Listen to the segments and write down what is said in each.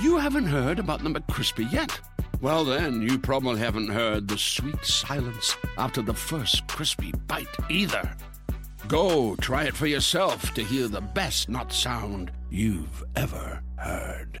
you haven't heard about the McCrispy yet. Well, then, you probably haven't heard the sweet silence after the first crispy bite either. Go try it for yourself to hear the best nut sound you've ever heard.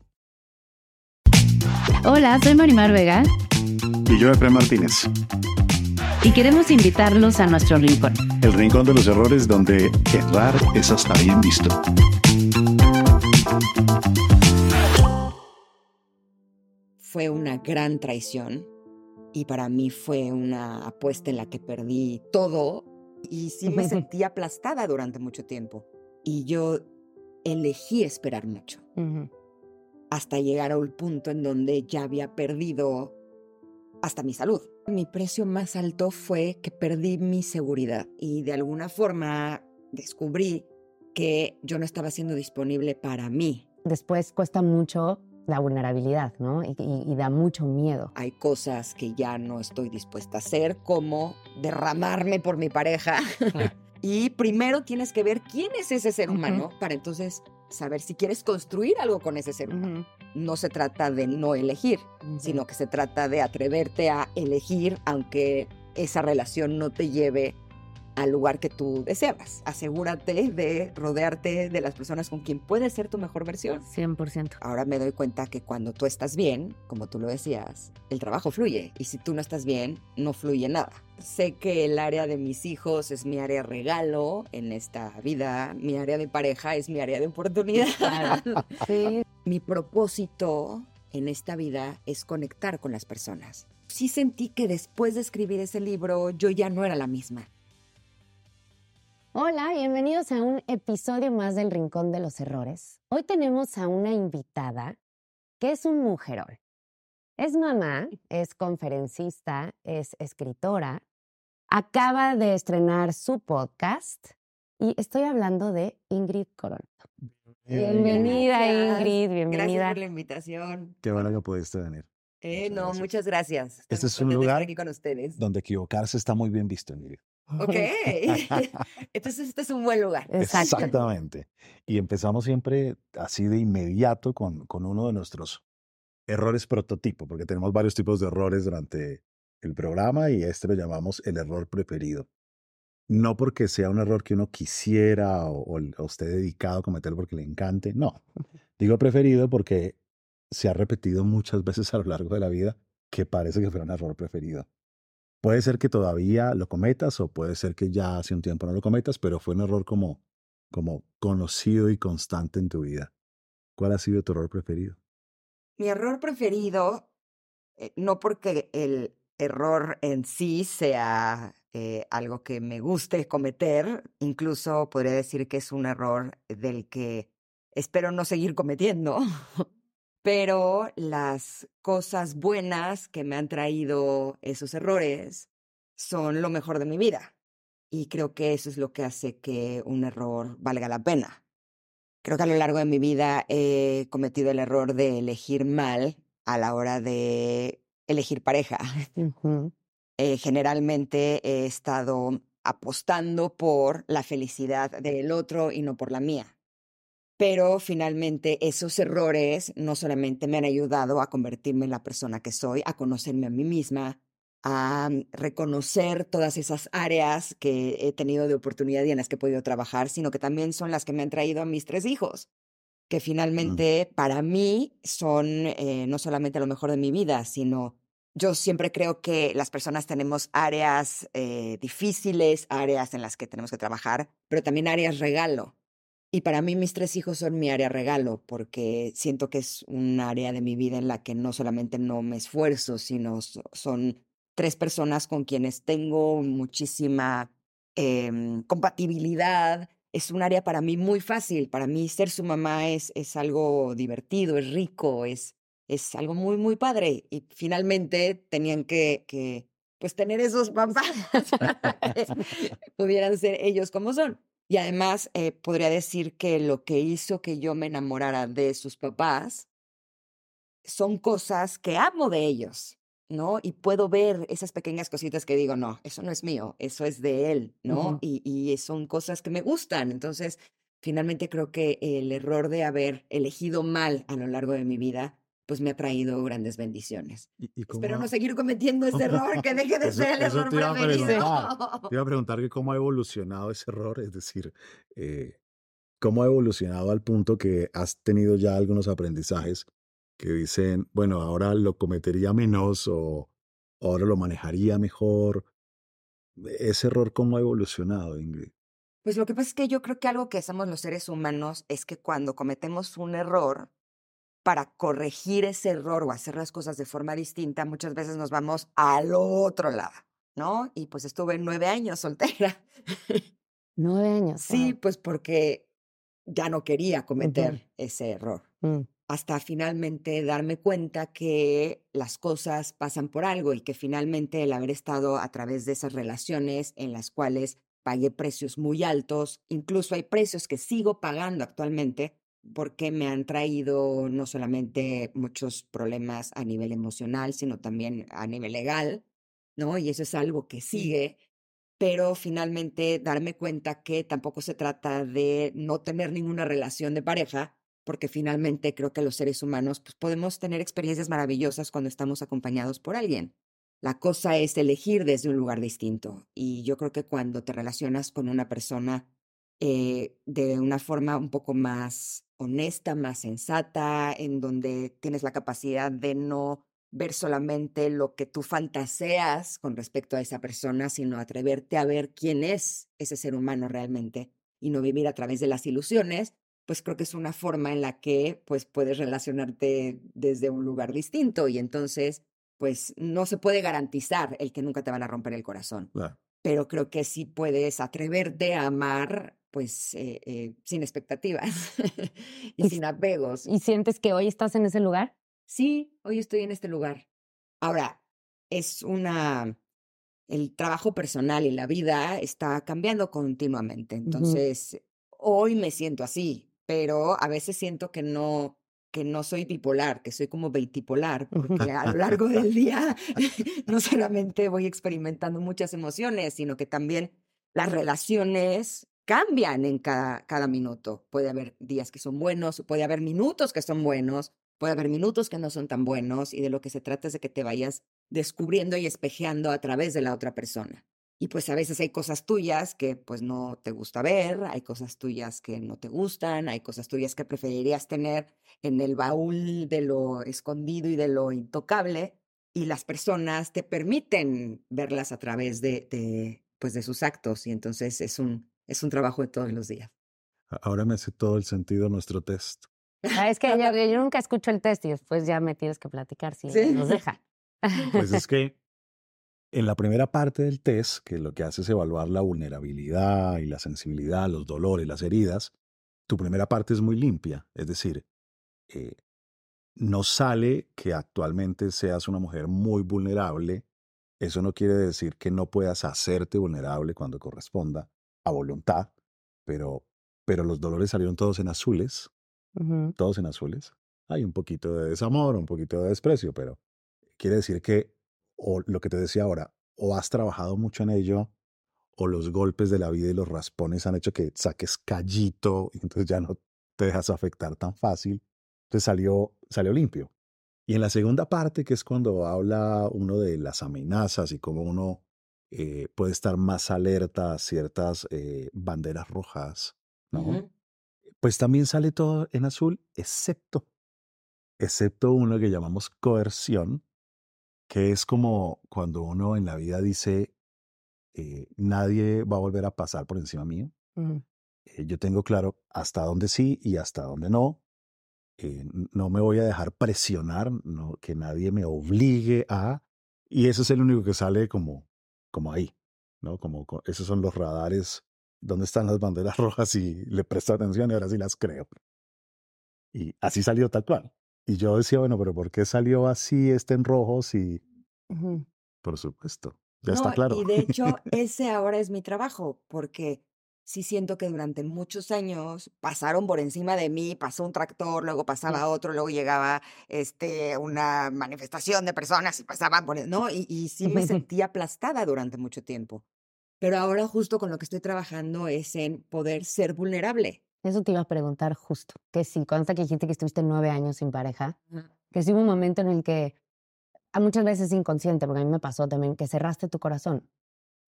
Hola, soy Marimar Vega. Y yo, Efraín Martínez. Y queremos invitarlos a nuestro rincón. El rincón de los errores donde errar es hasta bien visto. Fue una gran traición y para mí fue una apuesta en la que perdí todo y sí me sentí aplastada durante mucho tiempo. Y yo elegí esperar mucho hasta llegar a un punto en donde ya había perdido hasta mi salud. Mi precio más alto fue que perdí mi seguridad y de alguna forma descubrí que yo no estaba siendo disponible para mí. Después cuesta mucho la vulnerabilidad, ¿no? Y, y, da mucho miedo. Hay cosas que ya no estoy dispuesta a hacer, como derramarme por mi pareja. y primero tienes que ver quién es ese ser humano para entonces saber si quieres construir algo con ese ser humano. No se trata de no elegir, sino que se trata de atreverte a elegir aunque esa relación no te lleve al lugar que tú deseas. Asegúrate de rodearte de las personas con quien puedes ser tu mejor versión. 100%. Ahora me doy cuenta que cuando tú estás bien, como tú lo decías, el trabajo fluye. Y si tú no estás bien, no fluye nada. Sé que el área de mis hijos es mi área regalo en esta vida. Mi área de pareja es mi área de oportunidad. sí. Mi propósito en esta vida es conectar con las personas. Sí sentí que después de escribir ese libro yo ya no era la misma Hola, bienvenidos a un episodio más del Rincón de los Errores. Hoy tenemos a una invitada que es un mujerón. Es mamá, es conferencista, es escritora, acaba de estrenar su podcast y estoy hablando de Ingrid Coronado. Bienvenida, Ingrid, bienvenida. Gracias por la invitación. Qué bueno que pudiste venir. Eh, no, muchas gracias. Este es un lugar aquí con ustedes. donde equivocarse está muy bien visto, Ingrid. Ok. Entonces este es un buen lugar. Exactamente. Y empezamos siempre así de inmediato con, con uno de nuestros errores prototipo, porque tenemos varios tipos de errores durante el programa y este lo llamamos el error preferido. No porque sea un error que uno quisiera o, o, esté dedicado a cometer porque le encante, no. Digo preferido porque se ha repetido muchas veces a lo largo de la vida que parece que fuera un error preferido. Puede ser que todavía lo cometas o puede ser que ya hace un tiempo no lo cometas, pero fue un error como, como conocido y constante en tu vida. ¿Cuál ha sido tu error preferido? Mi error preferido, eh, no porque el error en sí sea eh, algo que me guste cometer, incluso podría decir que es un error del que espero no seguir cometiendo, pero las cosas buenas que me han traído esos errores son lo mejor de mi vida. Y creo que eso es lo que hace que un error valga la pena. Creo que a lo largo de mi vida he cometido el error de elegir mal a la hora de elegir pareja. eh, generalmente he estado apostando por la felicidad del otro y no por la mía pero finalmente esos errores no solamente me han ayudado a convertirme en la persona que soy, a conocerme a mí misma, a mm, reconocer todas esas áreas que he tenido de oportunidad y en las que he podido trabajar, sino que también son las que me han traído a mis tres hijos, que finalmente para mí son eh, no solamente lo mejor de mi vida, sino yo siempre creo que las personas tenemos áreas eh, difíciles, áreas en las que tenemos que trabajar, pero también áreas regalo y para mí mis tres hijos son mi área regalo, porque siento que es un área de mi vida en la que no solamente no me esfuerzo, sino son tres personas con quienes tengo muchísima eh, compatibilidad, es un área para mí muy fácil. Para mí ser su mamá es, es algo divertido, es rico, es, es algo muy, muy padre. Y finalmente tenían que, que pues tener esos papás pudieran ser ellos como son. Y además eh, podría decir que lo que hizo que yo me enamorara de sus papás son cosas que amo de ellos, ¿no? Y puedo ver esas pequeñas cositas que digo, no, eso no es mío, eso es de él, ¿no? y, y son cosas que me gustan. Entonces, finalmente creo que el error de haber elegido mal a lo largo de mi vida pues me ha traído grandes bendiciones. Espero no seguir cometiendo ese error, que deje de ser el error te iba, te iba a preguntar que cómo ha evolucionado ese error, es decir, eh, cómo ha evolucionado al punto que has tenido ya algunos aprendizajes que dicen, bueno, ahora lo cometería menos o ahora lo manejaría mejor. Ese error, ¿cómo ha evolucionado, Ingrid? Pues lo que pasa es que yo creo que algo que hacemos los seres humanos es que cuando cometemos un error, para corregir ese error o hacer las cosas de forma distinta, muchas veces nos vamos al otro lado, ¿no? Y pues estuve nueve años soltera. Nueve años. Sí, pues porque ya no quería cometer ese error. Mm. Hasta finalmente darme cuenta que las cosas pasan por algo y que finalmente el haber estado a través de esas relaciones en las cuales pagué precios muy altos, incluso hay precios que sigo pagando actualmente, porque me han traído no solamente muchos problemas a nivel emocional, sino también a nivel legal, ¿no? Y eso es algo que sigue, pero finalmente darme cuenta que tampoco se trata de no tener ninguna relación de pareja, porque finalmente creo que los seres humanos pues, podemos tener experiencias maravillosas cuando estamos acompañados por alguien. La cosa es elegir desde un lugar distinto. Y yo creo que cuando te relacionas con una persona eh, de una forma un poco más honesta, más sensata, en donde tienes la capacidad de no ver solamente lo que tú fantaseas con respecto a esa persona, sino atreverte a ver quién es ese ser humano realmente y no vivir a través de las ilusiones, pues creo que es una forma en la que pues puedes relacionarte desde un lugar distinto y entonces pues no se puede garantizar el que nunca te van a romper el corazón. Pero creo que sí puedes atreverte a amar pues eh, eh, sin expectativas y, sin apegos. ¿Y sientes que hoy estás en ese lugar? Sí, hoy estoy en este lugar. Ahora, es una, el trabajo personal y la vida está cambiando continuamente. Entonces, hoy me siento así, pero a veces siento que no, que no soy bipolar, que soy como veitipolar, porque a lo largo del día no solamente voy experimentando muchas emociones, sino que también las relaciones cambian en cada, minuto. Puede haber días que son buenos, puede haber minutos que son buenos, puede haber minutos que no son tan buenos y de lo que se trata es de que te vayas descubriendo y espejeando a través de la otra persona. Y pues a veces hay cosas tuyas que pues no te gusta ver, hay cosas tuyas que no te gustan, hay cosas tuyas que preferirías tener en el baúl de lo escondido y de lo intocable y las personas te permiten verlas a través de pues de sus actos y entonces es un es un trabajo de todos los días. Ahora me hace todo el sentido nuestro test. Ah, es que yo, nunca escucho el test y después ya me tienes que platicar si nos deja. Pues es que en la primera parte del test, que lo que hace es evaluar la vulnerabilidad y la sensibilidad, los dolores, las heridas, tu primera parte es muy limpia. Es decir, eh, no sale que actualmente seas una mujer muy vulnerable. Eso no quiere decir que no puedas hacerte vulnerable cuando corresponda a voluntad, pero, pero los dolores salieron todos en azules, todos en azules. Hay un poquito de desamor, un poquito de desprecio, pero quiere decir que, o lo que te decía ahora, o has trabajado mucho en ello, o los golpes de la vida y los raspones han hecho que saques callito y entonces ya no te dejas afectar tan fácil. Entonces salió, salió limpio. Y en la segunda parte, que es cuando habla uno de las amenazas y cómo uno eh, puede estar más alerta a ciertas eh, banderas rojas, ¿no? Pues también sale todo en azul, excepto, excepto uno que llamamos coerción, que es como cuando uno en la vida dice, eh, nadie va a volver a pasar por encima mío. yo tengo claro hasta dónde sí y hasta dónde no. no me voy a dejar presionar, no, que nadie me obligue a... Y eso es el único que sale como como ahí, ¿no? Como esos son los radares ¿dónde están las banderas rojas? Y le presto atención y ahora sí las creo. Y así salió tal cual. Y yo decía, bueno, pero ¿por qué salió así este en rojo si... Por supuesto, ya No, está claro. Y de hecho, ese ahora es mi trabajo, porque sí siento que durante muchos años pasaron por encima de mí, pasó un tractor, luego pasaba otro, luego llegaba este, una manifestación de personas y pasaban por, ¿no? Y, y sí me sentí aplastada durante mucho tiempo. Pero ahora justo con lo que estoy trabajando es en poder ser vulnerable. Eso te iba a preguntar justo. Que si, consta que dijiste que estuviste nueve años sin pareja, que sí hubo un momento en el que, a muchas veces inconsciente, porque a mí me pasó también, que cerraste tu corazón.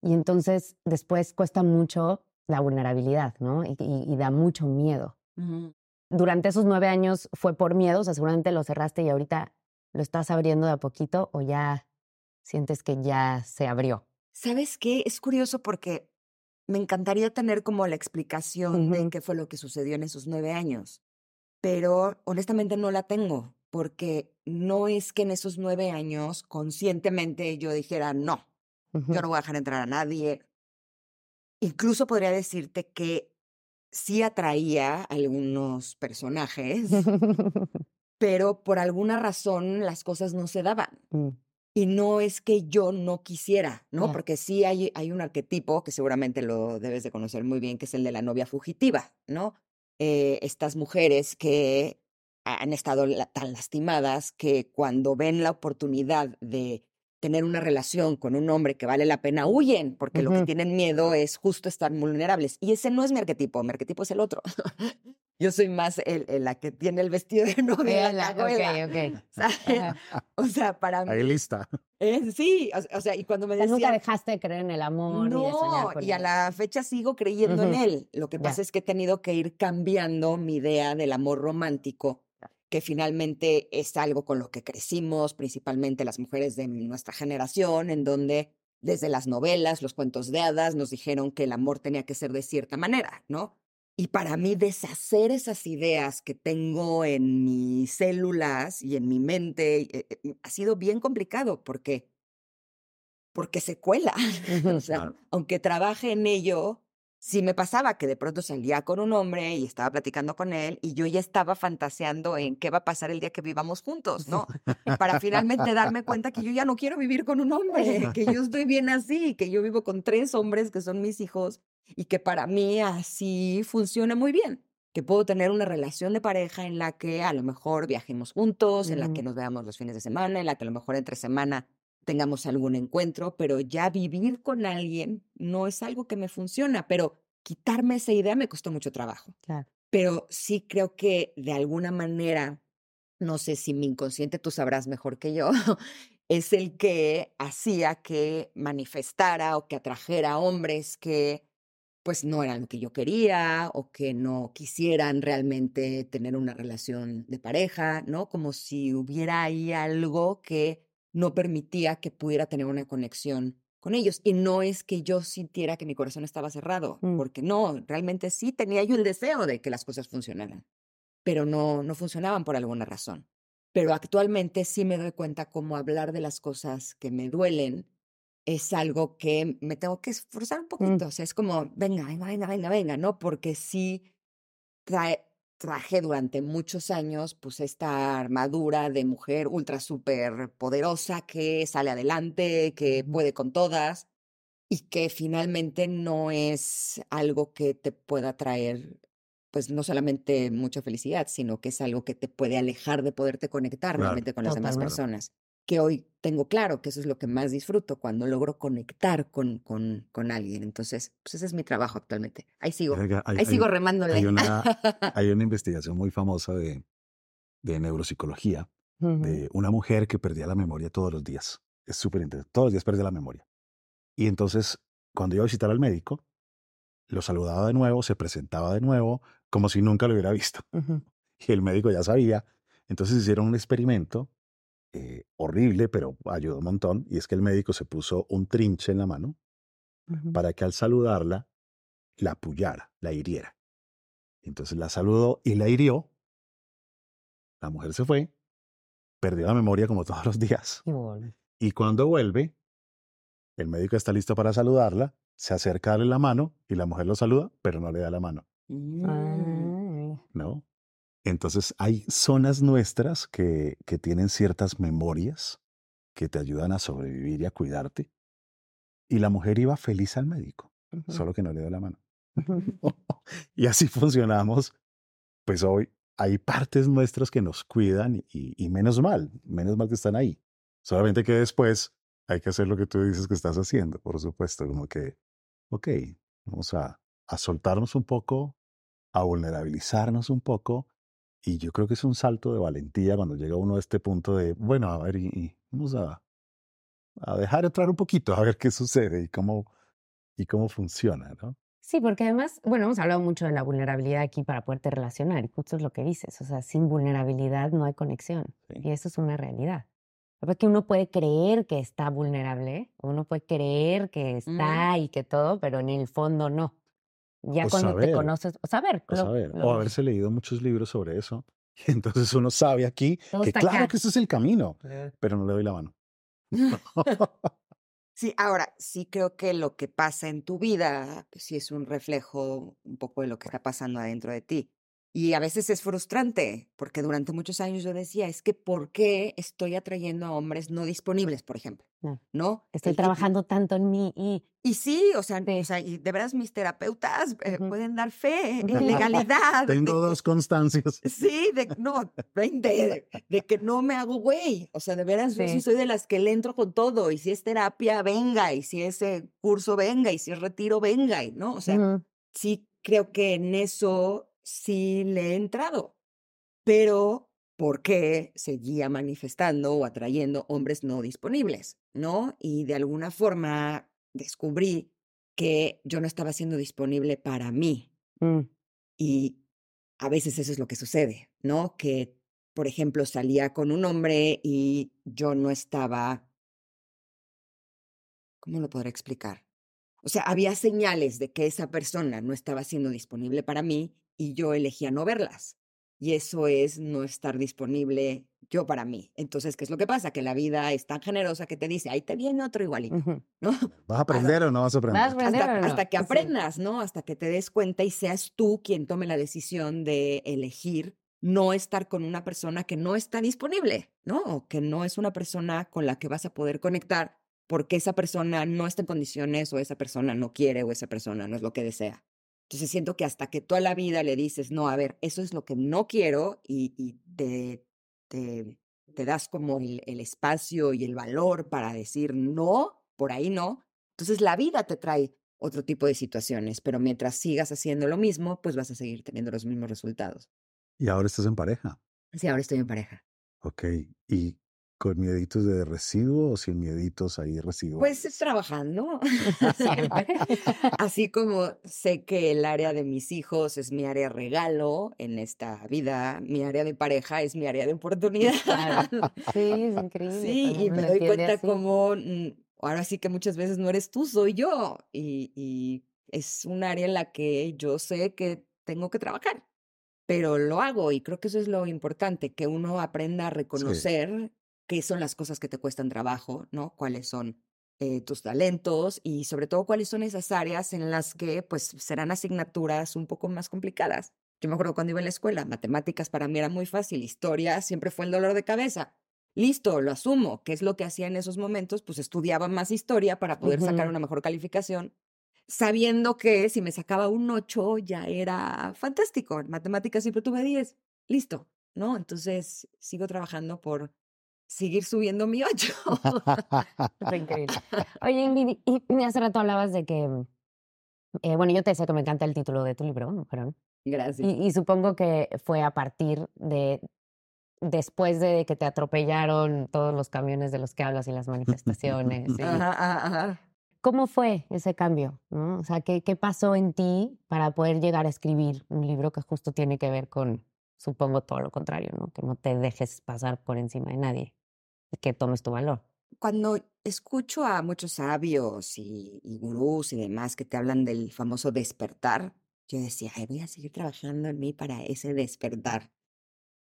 Y entonces después cuesta mucho la vulnerabilidad, ¿no? Y, y- y da mucho miedo. Durante esos nueve años fue por miedo, o sea, seguramente lo cerraste y ahorita lo estás abriendo de a poquito o ya sientes que ya se abrió. ¿Sabes qué? Es curioso porque me encantaría tener como la explicación de Ujú. qué fue lo que sucedió en esos nueve años, pero honestamente no la tengo, porque no es que en esos nueve años conscientemente yo dijera, no, yo no voy a dejar entrar a nadie. Incluso podría decirte que sí atraía a algunos personajes, pero por alguna razón las cosas no se daban. Mm, Y no es que yo no quisiera, ¿no? Porque sí hay, hay un arquetipo que seguramente lo debes de conocer muy bien, que es el de la novia fugitiva, ¿no? Eh, estas mujeres que han estado la- tan lastimadas que cuando ven la oportunidad de tener una relación con un hombre que vale la pena, huyen, porque lo que tienen miedo es justo estar vulnerables. Y ese no es mi arquetipo, mi arquetipo es el otro. Yo soy más el, el- la que tiene el vestido de novia. la ok, cajuela, ok. ¿sabes? Ajá. O sea, para Ahí mí. lista. eh, sí, o, o sea, y cuando me sea, nunca decían. dejaste de creer en el amor ni de soñar No, con y a la fecha sigo creyendo en él. Lo que pasa es que he tenido que ir cambiando mi idea del amor romántico, que finalmente es algo con lo que crecimos, principalmente las mujeres de nuestra generación, en donde desde las novelas, los cuentos de hadas, nos dijeron que el amor tenía que ser de cierta manera, ¿no? Y para mí deshacer esas ideas que tengo en mis células y en mi mente eh, eh, ha sido bien complicado porque porque se cuela. O sea, Claro. aunque trabaje en ello, sí me pasaba que de pronto salía con un hombre y estaba platicando con él y yo ya estaba fantaseando en qué va a pasar el día que vivamos juntos, ¿no? Para finalmente darme cuenta que yo ya no quiero vivir con un hombre, que yo estoy bien así, que yo vivo con tres hombres que son mis hijos y que para mí así funciona muy bien. Que puedo tener una relación de pareja en la que a lo mejor viajemos juntos, en la que nos veamos los fines de semana, en la que a lo mejor entre semana tengamos algún encuentro, pero ya vivir con alguien no es algo que me funciona, pero quitarme esa idea me costó mucho trabajo. Claro. Pero sí creo que de alguna manera, no sé si mi inconsciente tú sabrás mejor que yo, es el que hacía que manifestara o que atrajera hombres que pues no eran lo que yo quería o que no quisieran realmente tener una relación de pareja, ¿no? Como si hubiera ahí algo que no permitía que pudiera tener una conexión con ellos. Y no es que yo sintiera que mi corazón estaba cerrado, Mm. porque no, realmente sí tenía yo el deseo de que las cosas funcionaran, pero no, no funcionaban por alguna razón. Pero actualmente sí me doy cuenta cómo hablar de las cosas que me duelen es algo que me tengo que esforzar un poquito. O sea, es como, venga, venga, venga, venga, venga, ¿no? Porque sí trae, traje durante muchos años, pues, esta armadura de mujer ultra súper poderosa que sale adelante, que puede con todas y que finalmente no es algo que te pueda traer, pues, no solamente mucha felicidad, sino que es algo que te puede alejar de poderte conectar Claro. realmente con las demás personas. Que hoy tengo claro que eso es lo que más disfruto cuando logro conectar con, con, con alguien. Entonces, pues ese es mi trabajo actualmente. Ahí sigo. Oiga, hay- Ahí hay- sigo remándole. hay una- Hay una investigación muy famosa de, de neuropsicología de una mujer que perdía la memoria todos los días. Es súper interesante. Todos los días perdía la memoria. Y entonces, cuando iba a visitar al médico, lo saludaba de nuevo, se presentaba de nuevo, como si nunca lo hubiera visto. Y el médico ya sabía. Entonces hicieron un experimento eh, horrible, pero ayudó un montón. Y es que el médico se puso un trinche en la mano para que al saludarla la apoyara, la hiriera. Entonces la saludó y la hirió. La mujer se fue, perdió la memoria como todos los días. Y bueno. Y cuando vuelve, el médico está listo para saludarla se acerca a darle la mano y la mujer lo saluda, pero no le da la mano. Ah, ¿no? Entonces hay zonas nuestras que, que tienen ciertas memorias que te ayudan a sobrevivir y a cuidarte. Y la mujer iba feliz al médico, ujú, solo que no le dio la mano. y así funcionamos. Pues hoy hay partes nuestras que nos cuidan y, y menos mal, menos mal que están ahí. Solamente que después hay que hacer lo que tú dices que estás haciendo, por supuesto, como que, ok, vamos a, a soltarnos un poco, a vulnerabilizarnos un poco. Y yo creo que es un salto de valentía cuando llega uno a este punto de, bueno, a ver, y, y vamos a, a dejar entrar un poquito, a ver qué sucede y cómo, y cómo funciona, ¿no? Sí, porque además, bueno, hemos hablado mucho de la vulnerabilidad aquí para poderte relacionar, y justo es lo que dices, o sea, sin vulnerabilidad no hay conexión, Sí. y eso es una realidad. Porque uno puede creer que está vulnerable, uno puede creer que está y que todo, pero en el fondo no. Ya O cuando saber. te conoces, o saber, O lo- saber, lo- o haberse leído muchos libros sobre eso. Y entonces uno sabe aquí que claro acá. que ese es el camino, pero no le doy la mano. Sí, ahora sí creo que lo que pasa en tu vida, pues sí es un reflejo un poco de lo que está pasando adentro de ti. Y a veces es frustrante, porque durante muchos años yo decía, es que ¿por qué estoy atrayendo a hombres no disponibles, por ejemplo? No. ¿No? Estoy El- y- trabajando tanto en mí y Y sí, o sea, Sí. o sea, y de veras mis terapeutas eh, Ujú. pueden dar fe en legalidad. de Tengo que- dos constancias. Sí, de, no, 20, de, de que no me hago güey. O sea, de veras, yo sí Sí. soy de las que le entro con todo. Y si es terapia, venga. Y si es eh, curso, venga. Y si es retiro, venga. y, ¿No? O sea, Ujú. sí creo que en eso sí le he entrado. Pero, ¿por qué seguía manifestando o atrayendo hombres no disponibles? ¿No? Y de alguna forma descubrí que yo no estaba siendo disponible para mí. Mm, Y a veces eso es lo que sucede, ¿no? Que, por ejemplo, salía con un hombre y yo no estaba... ¿Cómo lo podré explicar? O sea, había señales de que esa persona no estaba siendo disponible para mí y yo elegía no verlas. Y eso es no estar disponible yo para mí. Entonces, ¿qué es lo que pasa? Que la vida es tan generosa que te dice, ahí te viene otro igualito. ¿no? ¿Vas a aprender o no vas a aprender? Vas a aprender hasta, no? hasta que Sí. aprendas, ¿no? Hasta que te des cuenta y seas tú quien tome la decisión de elegir no estar con una persona que no está disponible, ¿no? O que no es una persona con la que vas a poder conectar porque esa persona no está en condiciones o esa persona no quiere o esa persona no es lo que desea. Entonces siento que hasta que toda la vida le dices, no, a ver, eso es lo que no quiero y, y te, te, te das como el, el espacio y el valor para decir no, por ahí no, entonces la vida te trae otro tipo de situaciones, pero mientras sigas haciendo lo mismo, pues vas a seguir teniendo los mismos resultados. Y ahora estás en pareja. Sí, ahora estoy en pareja. Ok. ¿Y con mieditos de residuo o sin mieditos ahí residuos? Pues trabajando. Así como sé que el área de mis hijos es mi área regalo en esta vida, mi área de pareja es mi área de oportunidad. Claro. Sí, es increíble. Sí, y me doy cuenta así. como mm, ahora sí que muchas veces no eres tú, soy yo. Y, y es un área en la que yo sé que tengo que trabajar, pero lo hago y creo que eso es lo importante, que uno aprenda a reconocer qué son las cosas que te cuestan trabajo, ¿no? Cuáles son eh, tus talentos y sobre todo cuáles son esas áreas en las que pues serán asignaturas un poco más complicadas. Yo me acuerdo cuando iba en la escuela, matemáticas para mí era muy fácil, historia siempre fue el dolor de cabeza. Listo, lo asumo. ¿Qué es lo que hacía en esos momentos? Pues estudiaba más historia para poder sacar una mejor calificación, sabiendo que si me sacaba un 8 ya era fantástico. En matemáticas siempre tuve 10. Listo, ¿no? Entonces sigo trabajando por seguir subiendo mi 8. Está increíble. Oye, y hace rato hablabas de que, eh, bueno, yo te decía que me encanta el título de tu libro, Mujerón. Gracias. Y, y supongo que fue a partir de, después de que te atropellaron todos los camiones de los que hablas y las manifestaciones. y- Ajá, ajá, ajá. ¿Cómo fue ese cambio? ¿no? O sea, ¿qué, ¿qué pasó en ti para poder llegar a escribir un libro que justo tiene que ver con, supongo, todo lo contrario, ¿no? Que no te dejes pasar por encima de nadie que tomes tu valor. Cuando escucho a muchos sabios y, y gurús y demás que te hablan del famoso despertar, yo decía, Ay, voy a seguir trabajando en mí para ese despertar.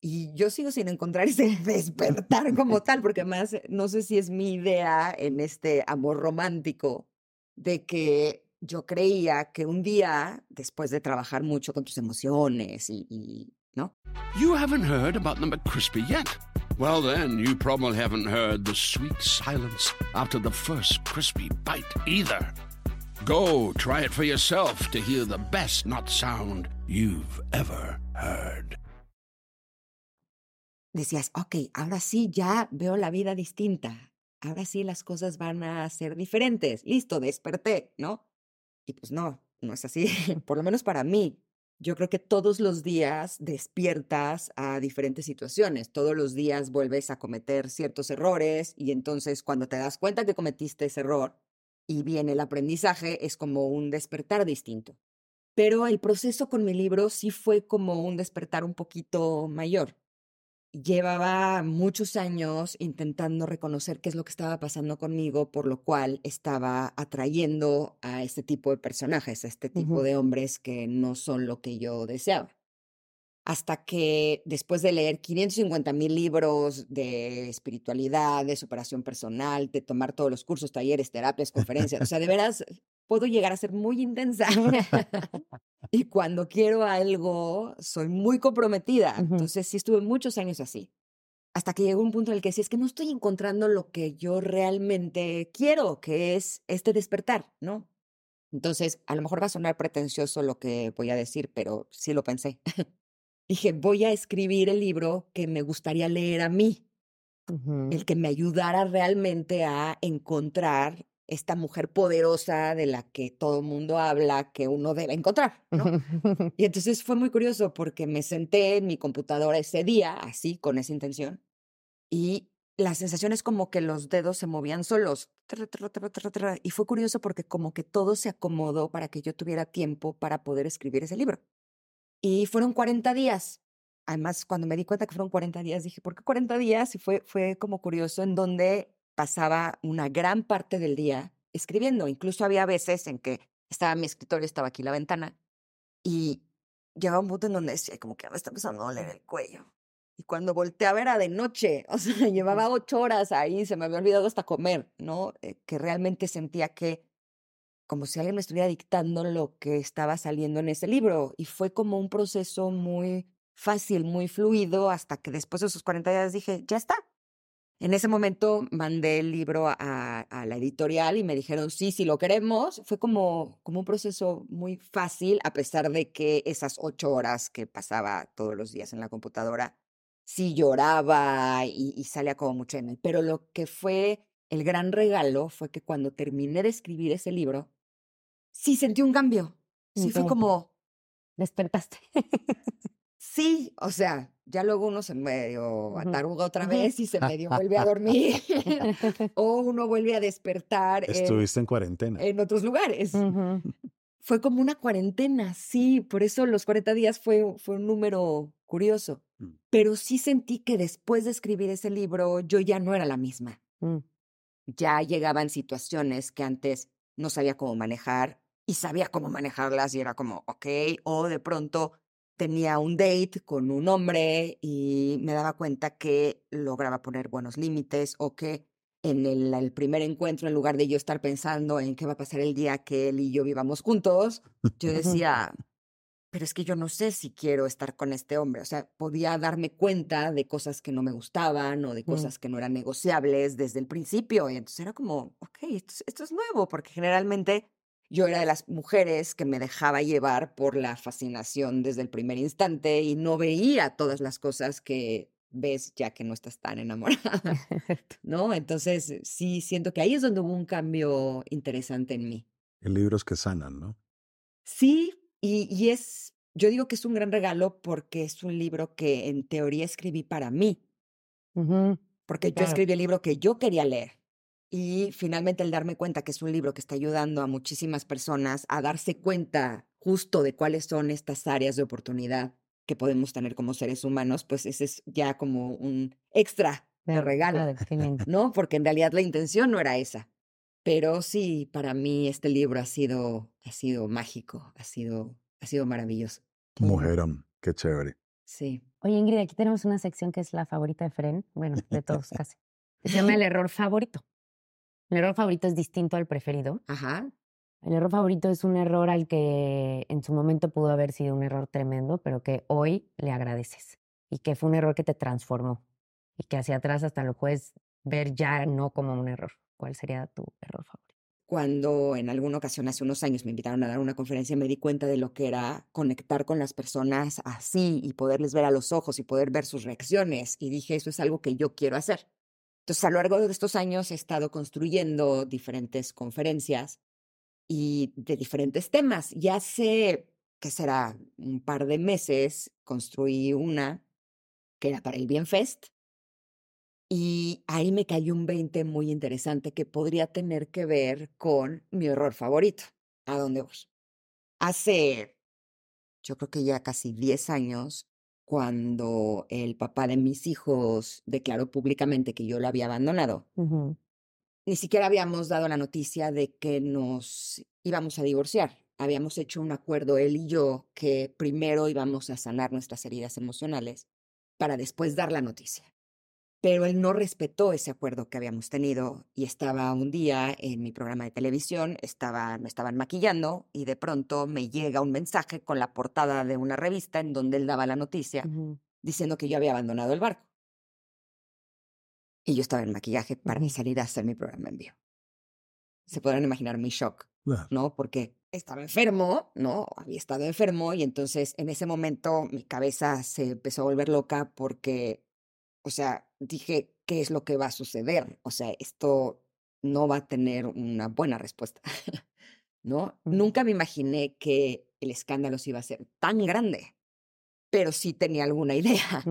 Y yo sigo sin encontrar ese despertar como tal, porque además no sé si es mi idea en este amor romántico de que yo creía que un día, después de trabajar mucho con tus emociones y, y ¿no? You haven't heard about the McCrispy yet. Well, then, you probably haven't heard the sweet silence after the first crispy bite either. Go try it for yourself to hear the best nut sound you've ever heard. Decías, ok, ahora sí ya veo la vida distinta. Ahora sí las cosas van a ser diferentes. Listo, desperté, ¿no? Y pues no, no es así, por lo menos para mí. Yo creo que todos los días despiertas a diferentes situaciones, todos los días vuelves a cometer ciertos errores y entonces cuando te das cuenta que cometiste ese error y viene el aprendizaje es como un despertar distinto. Pero el proceso con mi libro sí fue como un despertar un poquito mayor llevaba muchos años intentando reconocer qué es lo que estaba pasando conmigo, por lo cual estaba atrayendo a este tipo de personajes, a este tipo de hombres que no son lo que yo deseaba. Hasta que después de leer 550 mil libros de espiritualidad, de superación personal, de tomar todos los cursos, talleres, terapias, conferencias, o sea, de veras puedo llegar a ser muy intensa. y cuando quiero algo, soy muy comprometida. Entonces, sí estuve muchos años así. Hasta que llegó un punto en el que sí es que no estoy encontrando lo que yo realmente quiero, que es este despertar, ¿no? Entonces, a lo mejor va a sonar pretencioso lo que voy a decir, pero sí lo pensé. Dije, voy a escribir el libro que me gustaría leer a mí, el que me ayudara realmente a encontrar esta mujer poderosa de la que todo el mundo habla que uno debe encontrar, ¿no? y entonces fue muy curioso porque me senté en mi computadora ese día, así, con esa intención, y la sensación es como que los dedos se movían solos. Y fue curioso porque como que todo se acomodó para que yo tuviera tiempo para poder escribir ese libro. Y fueron 40 días. Además, cuando me di cuenta que fueron 40 días, dije, ¿por qué 40 días? Y fue, fue como curioso en donde pasaba una gran parte del día escribiendo. Incluso había veces en que estaba mi escritorio, estaba aquí la ventana, y llegaba un punto en donde decía, como que me está empezando a doler el cuello. Y cuando volteé a ver era de noche, o sea, llevaba ocho horas ahí, se me había olvidado hasta comer, ¿no? Eh, que realmente sentía que como si alguien me estuviera dictando lo que estaba saliendo en ese libro. Y fue como un proceso muy fácil, muy fluido, hasta que después de esos 40 días dije, ya está, en ese momento mandé el libro a, la editorial y me dijeron, sí, sí lo queremos. Fue como, como un proceso muy fácil, a pesar de que esas ocho horas que pasaba todos los días en la computadora, sí lloraba y, salía como mucho en él. Pero lo que fue el gran regalo fue que cuando terminé de escribir ese libro, sí sentí un cambio. Sí fue como... Despertaste. sí, o sea, ya luego uno se medio ataruga otra vez y se medio vuelve a dormir. o uno vuelve a despertar. Estuviste en, cuarentena. En otros lugares. Fue como una cuarentena, sí. Por eso los 40 días fue, fue un número curioso. Mm. Pero sí sentí que después de escribir ese libro yo ya no era la misma. Mm. Ya llegaban situaciones que antes no sabía cómo manejar y sabía cómo manejarlas y era como, ok, o de pronto tenía un date con un hombre y me daba cuenta que lograba poner buenos límites o que en el, primer encuentro, en lugar de yo estar pensando en qué va a pasar el día que él y yo vivamos juntos, yo decía, pero es que yo no sé si quiero estar con este hombre. O sea, podía darme cuenta de cosas que no me gustaban o de mm. cosas que no eran negociables desde el principio. Y entonces era como, ok, esto es nuevo, porque generalmente yo era de las mujeres que me dejaba llevar por la fascinación desde el primer instante y no veía todas las cosas que ves ya que no estás tan enamorada, ¿no? Entonces, sí, siento que ahí es donde hubo un cambio interesante en mí. En libros que sanan, ¿no? Sí, y, es, yo digo que es un gran regalo porque es un libro que en teoría escribí para mí, porque yo escribí el libro que yo quería leer. Y finalmente el darme cuenta que es un libro que está ayudando a muchísimas personas a darse cuenta justo de cuáles son estas áreas de oportunidad que podemos tener como seres humanos, pues ese es ya como un extra de regalo, ¿no? Porque en realidad la intención no era esa. Pero sí, para mí este libro ha sido, ha sido mágico, ha sido, ha sido maravilloso. Mujerón, qué chévere. Sí. Oye, Ingrid, aquí tenemos una sección que es la favorita de Fren, bueno, de todos casi. Se llama el error favorito. Mi error favorito es distinto al preferido. Ajá. El error favorito es un error al que en su momento pudo haber sido un error tremendo, pero que hoy le agradeces y que fue un error que te transformó y que hacia atrás hasta lo puedes ver ya no como un error. ¿Cuál sería tu error favorito? Cuando en alguna ocasión hace unos años me invitaron a dar una conferencia, me di cuenta de lo que era conectar con las personas así y poderles ver a los ojos y poder ver sus reacciones. Y dije, eso es algo que yo quiero hacer. Entonces, a lo largo de estos años he estado construyendo diferentes conferencias y de diferentes temas. Y hace, ¿qué será? Un par de meses construí una que era para el Bienfest. Y ahí me cayó un 20 muy interesante que podría tener que ver con mi error favorito. ¿A dónde voy? Hace, yo creo que ya casi 10 años, cuando el papá de mis hijos declaró públicamente que yo lo había abandonado, ni siquiera habíamos dado la noticia de que nos íbamos a divorciar. Habíamos hecho un acuerdo él y yo que primero íbamos a sanar nuestras heridas emocionales para después dar la noticia. Pero él no respetó ese acuerdo que habíamos tenido y estaba un día en mi programa de televisión, estaba, me estaban maquillando y de pronto me llega un mensaje con la portada de una revista en donde él daba la noticia diciendo que yo había abandonado el barco. Y yo estaba en maquillaje para salir a hacer mi programa en vivo. Se podrán imaginar mi shock, ¿no? Porque estaba enfermo, ¿no? Había estado enfermo y entonces en ese momento mi cabeza se empezó a volver loca porque, o sea, dije, ¿qué es lo que va a suceder? O sea, esto no va a tener una buena respuesta, ¿no? Nunca me imaginé que el escándalo se iba a ser tan grande, pero sí tenía alguna idea.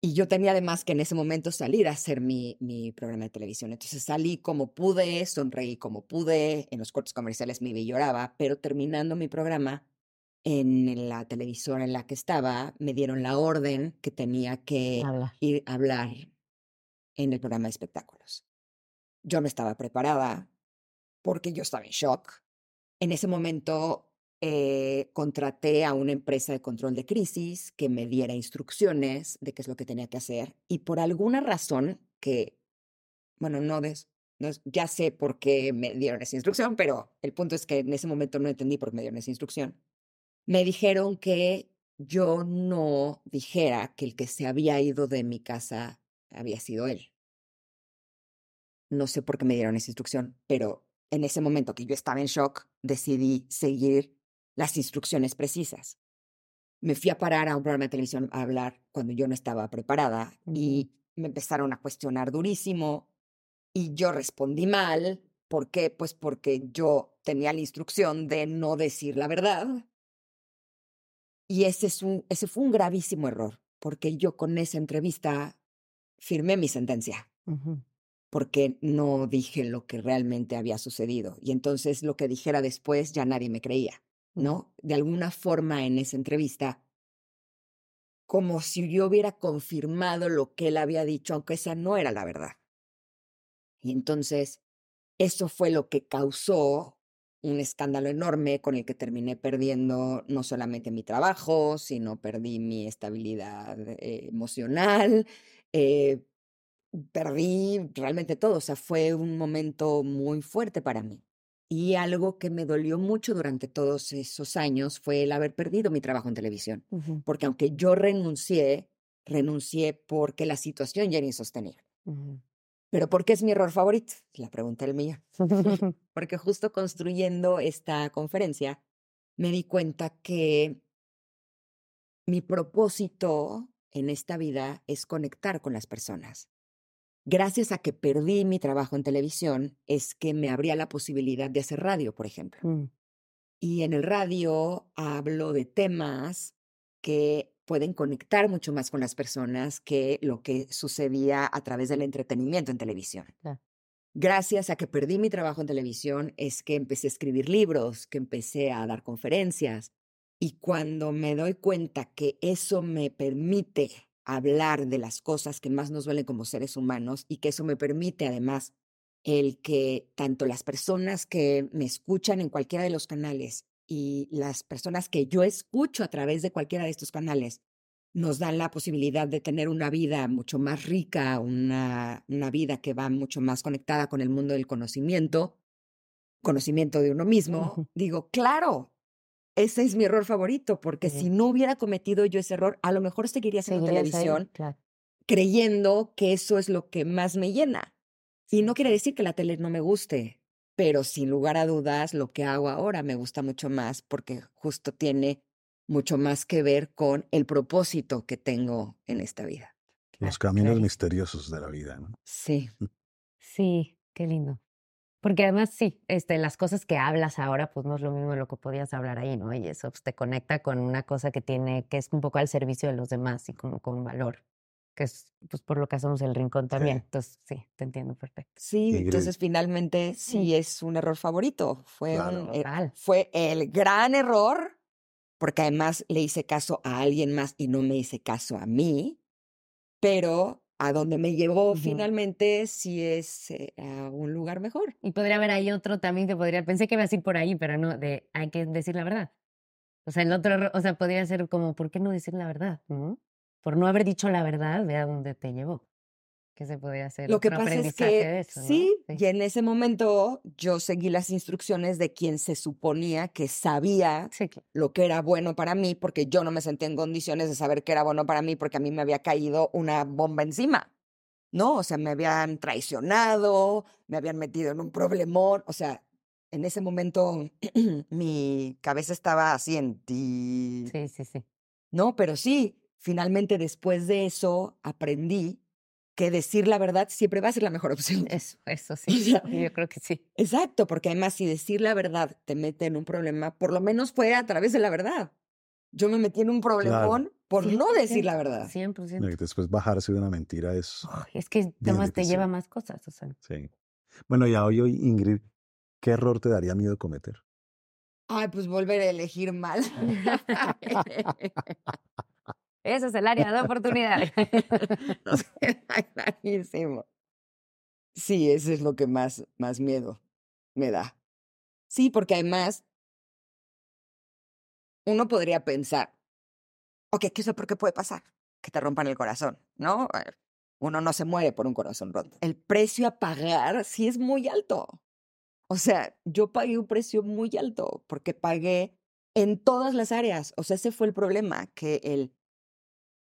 Y yo tenía además que en ese momento salir a hacer mi, mi programa de televisión. Entonces salí como pude, sonreí como pude, en los cortes comerciales me vi lloraba, pero terminando mi programa en la televisora en la que estaba, me dieron la orden que tenía que ir a hablar en el programa de espectáculos. Yo no estaba preparada porque yo estaba en shock. En ese momento eh, contraté a una empresa de control de crisis que me diera instrucciones de qué es lo que tenía que hacer y por alguna razón que, bueno, no, no ya sé por qué me dieron esa instrucción, pero el punto es que en ese momento no entendí por qué me dieron esa instrucción. Me dijeron que yo no dijera que el que se había ido de mi casa había sido él. No sé por qué me dieron esa instrucción, pero en ese momento que yo estaba en shock, decidí seguir las instrucciones precisas. Me fui a parar a un programa de televisión a hablar cuando yo no estaba preparada y me empezaron a cuestionar durísimo y yo respondí mal. ¿Por qué? Pues porque yo tenía la instrucción de no decir la verdad. Y ese, es un, ese fue un gravísimo error, porque yo con esa entrevista firmé mi sentencia porque no dije lo que realmente había sucedido. Y entonces lo que dijera después ya nadie me creía. ¿no? De alguna forma en esa entrevista, como si yo hubiera confirmado lo que él había dicho, aunque esa no era la verdad. Y entonces, eso fue lo que causó un escándalo enorme con el que terminé perdiendo no solamente mi trabajo, sino perdí mi estabilidad eh, emocional, eh, perdí realmente todo. O sea, fue un momento muy fuerte para mí. Y algo que me dolió mucho durante todos esos años fue el haber perdido mi trabajo en televisión. Porque aunque yo renuncié, renuncié porque la situación ya era insostenible. Pero ¿por qué es mi error favorito? La pregunta el mío. porque justo construyendo esta conferencia, me di cuenta que mi propósito en esta vida es conectar con las personas gracias a que perdí mi trabajo en televisión, es que me abría la posibilidad de hacer radio, por ejemplo. Mm. Y en el radio hablo de temas que pueden conectar mucho más con las personas que lo que sucedía a través del entretenimiento en televisión. Gracias a que perdí mi trabajo en televisión es que empecé a escribir libros, que empecé a dar conferencias. Y cuando me doy cuenta que eso me permite hablar de las cosas que más nos duelen como seres humanos y que eso me permite además el que tanto las personas que me escuchan en cualquiera de los canales y las personas que yo escucho a través de cualquiera de estos canales nos dan la posibilidad de tener una vida mucho más rica, una, una vida que va mucho más conectada con el mundo del conocimiento, conocimiento de uno mismo, digo, claro, ese es mi error favorito, porque si no hubiera cometido yo ese error, a lo mejor seguiría haciendo ahí, televisión Claro. creyendo que eso es lo que más me llena. Y no quiere decir que la tele no me guste, pero sin lugar a dudas lo que hago ahora me gusta mucho más porque justo tiene mucho más que ver con el propósito que tengo en esta vida. Los caminos claro. misteriosos de la vida, ¿no? Sí. Sí, qué lindo. Porque además sí, este, las cosas que hablas ahora, pues no es lo mismo de lo que podías hablar ahí, ¿no? Y eso pues, te conecta con una cosa que tiene, que es un poco al servicio de los demás y como con valor, que es pues por lo que hacemos el rincón también. Entonces, sí, te entiendo perfecto. Sí, Ingrid. entonces finalmente sí es un error favorito. Fue, Claro. un, eh, Total. fue el gran error, porque además le hice caso a alguien más y no me hice caso a mí, pero a donde me llevó Ujú. finalmente sí es eh, a un lugar mejor. Y podría haber ahí otro también que podría, pensé que iba a ir por ahí, pero no, de hay que decir la verdad. O sea, el otro, error- o sea, podría ser como, ¿por qué no decir la verdad? ¿no? Por no haber dicho la verdad, ve a dónde te llevó. Que se podría hacer Lo que pasa es que eso, ¿no? sí, y en ese momento yo seguí las instrucciones de quien se suponía que sabía Sí, claro. lo que era bueno para mí, porque yo no me sentía en condiciones de saber qué era bueno para mí, porque a mí me había caído una bomba encima, ¿no? O sea, me habían traicionado, me habían metido en un problemón, o sea, en ese momento mi cabeza estaba así en ti, sí, sí, sí. ¿no? Pero sí, finalmente después de eso aprendí que decir la verdad siempre va a ser la mejor opción. Eso, eso O sí. sea, Yo creo que sí. Exacto, porque además si decir la verdad te mete en un problema, por lo menos fue a través de la verdad. Yo me metí en un problemón por no decir la verdad. 100%. Y después bajarse de una mentira es... Es que además te lleva más cosas. O sea, Sí. Bueno, ya hoy, hoy, Ingrid, ¿qué error te daría miedo cometer? Ay, pues volver a elegir mal. Ese es el área de oportunidad. O sea, clarísimo. Sí, eso es lo que más, más miedo me da. Sí, porque además uno podría pensar, ok, ¿qué es lo puede pasar? Que te rompan el corazón, ¿no? Uno no se muere por un corazón roto. El precio a pagar sí es muy alto. O sea, yo pagué un precio muy alto porque pagué en todas las áreas. O sea, ese fue el problema, que el,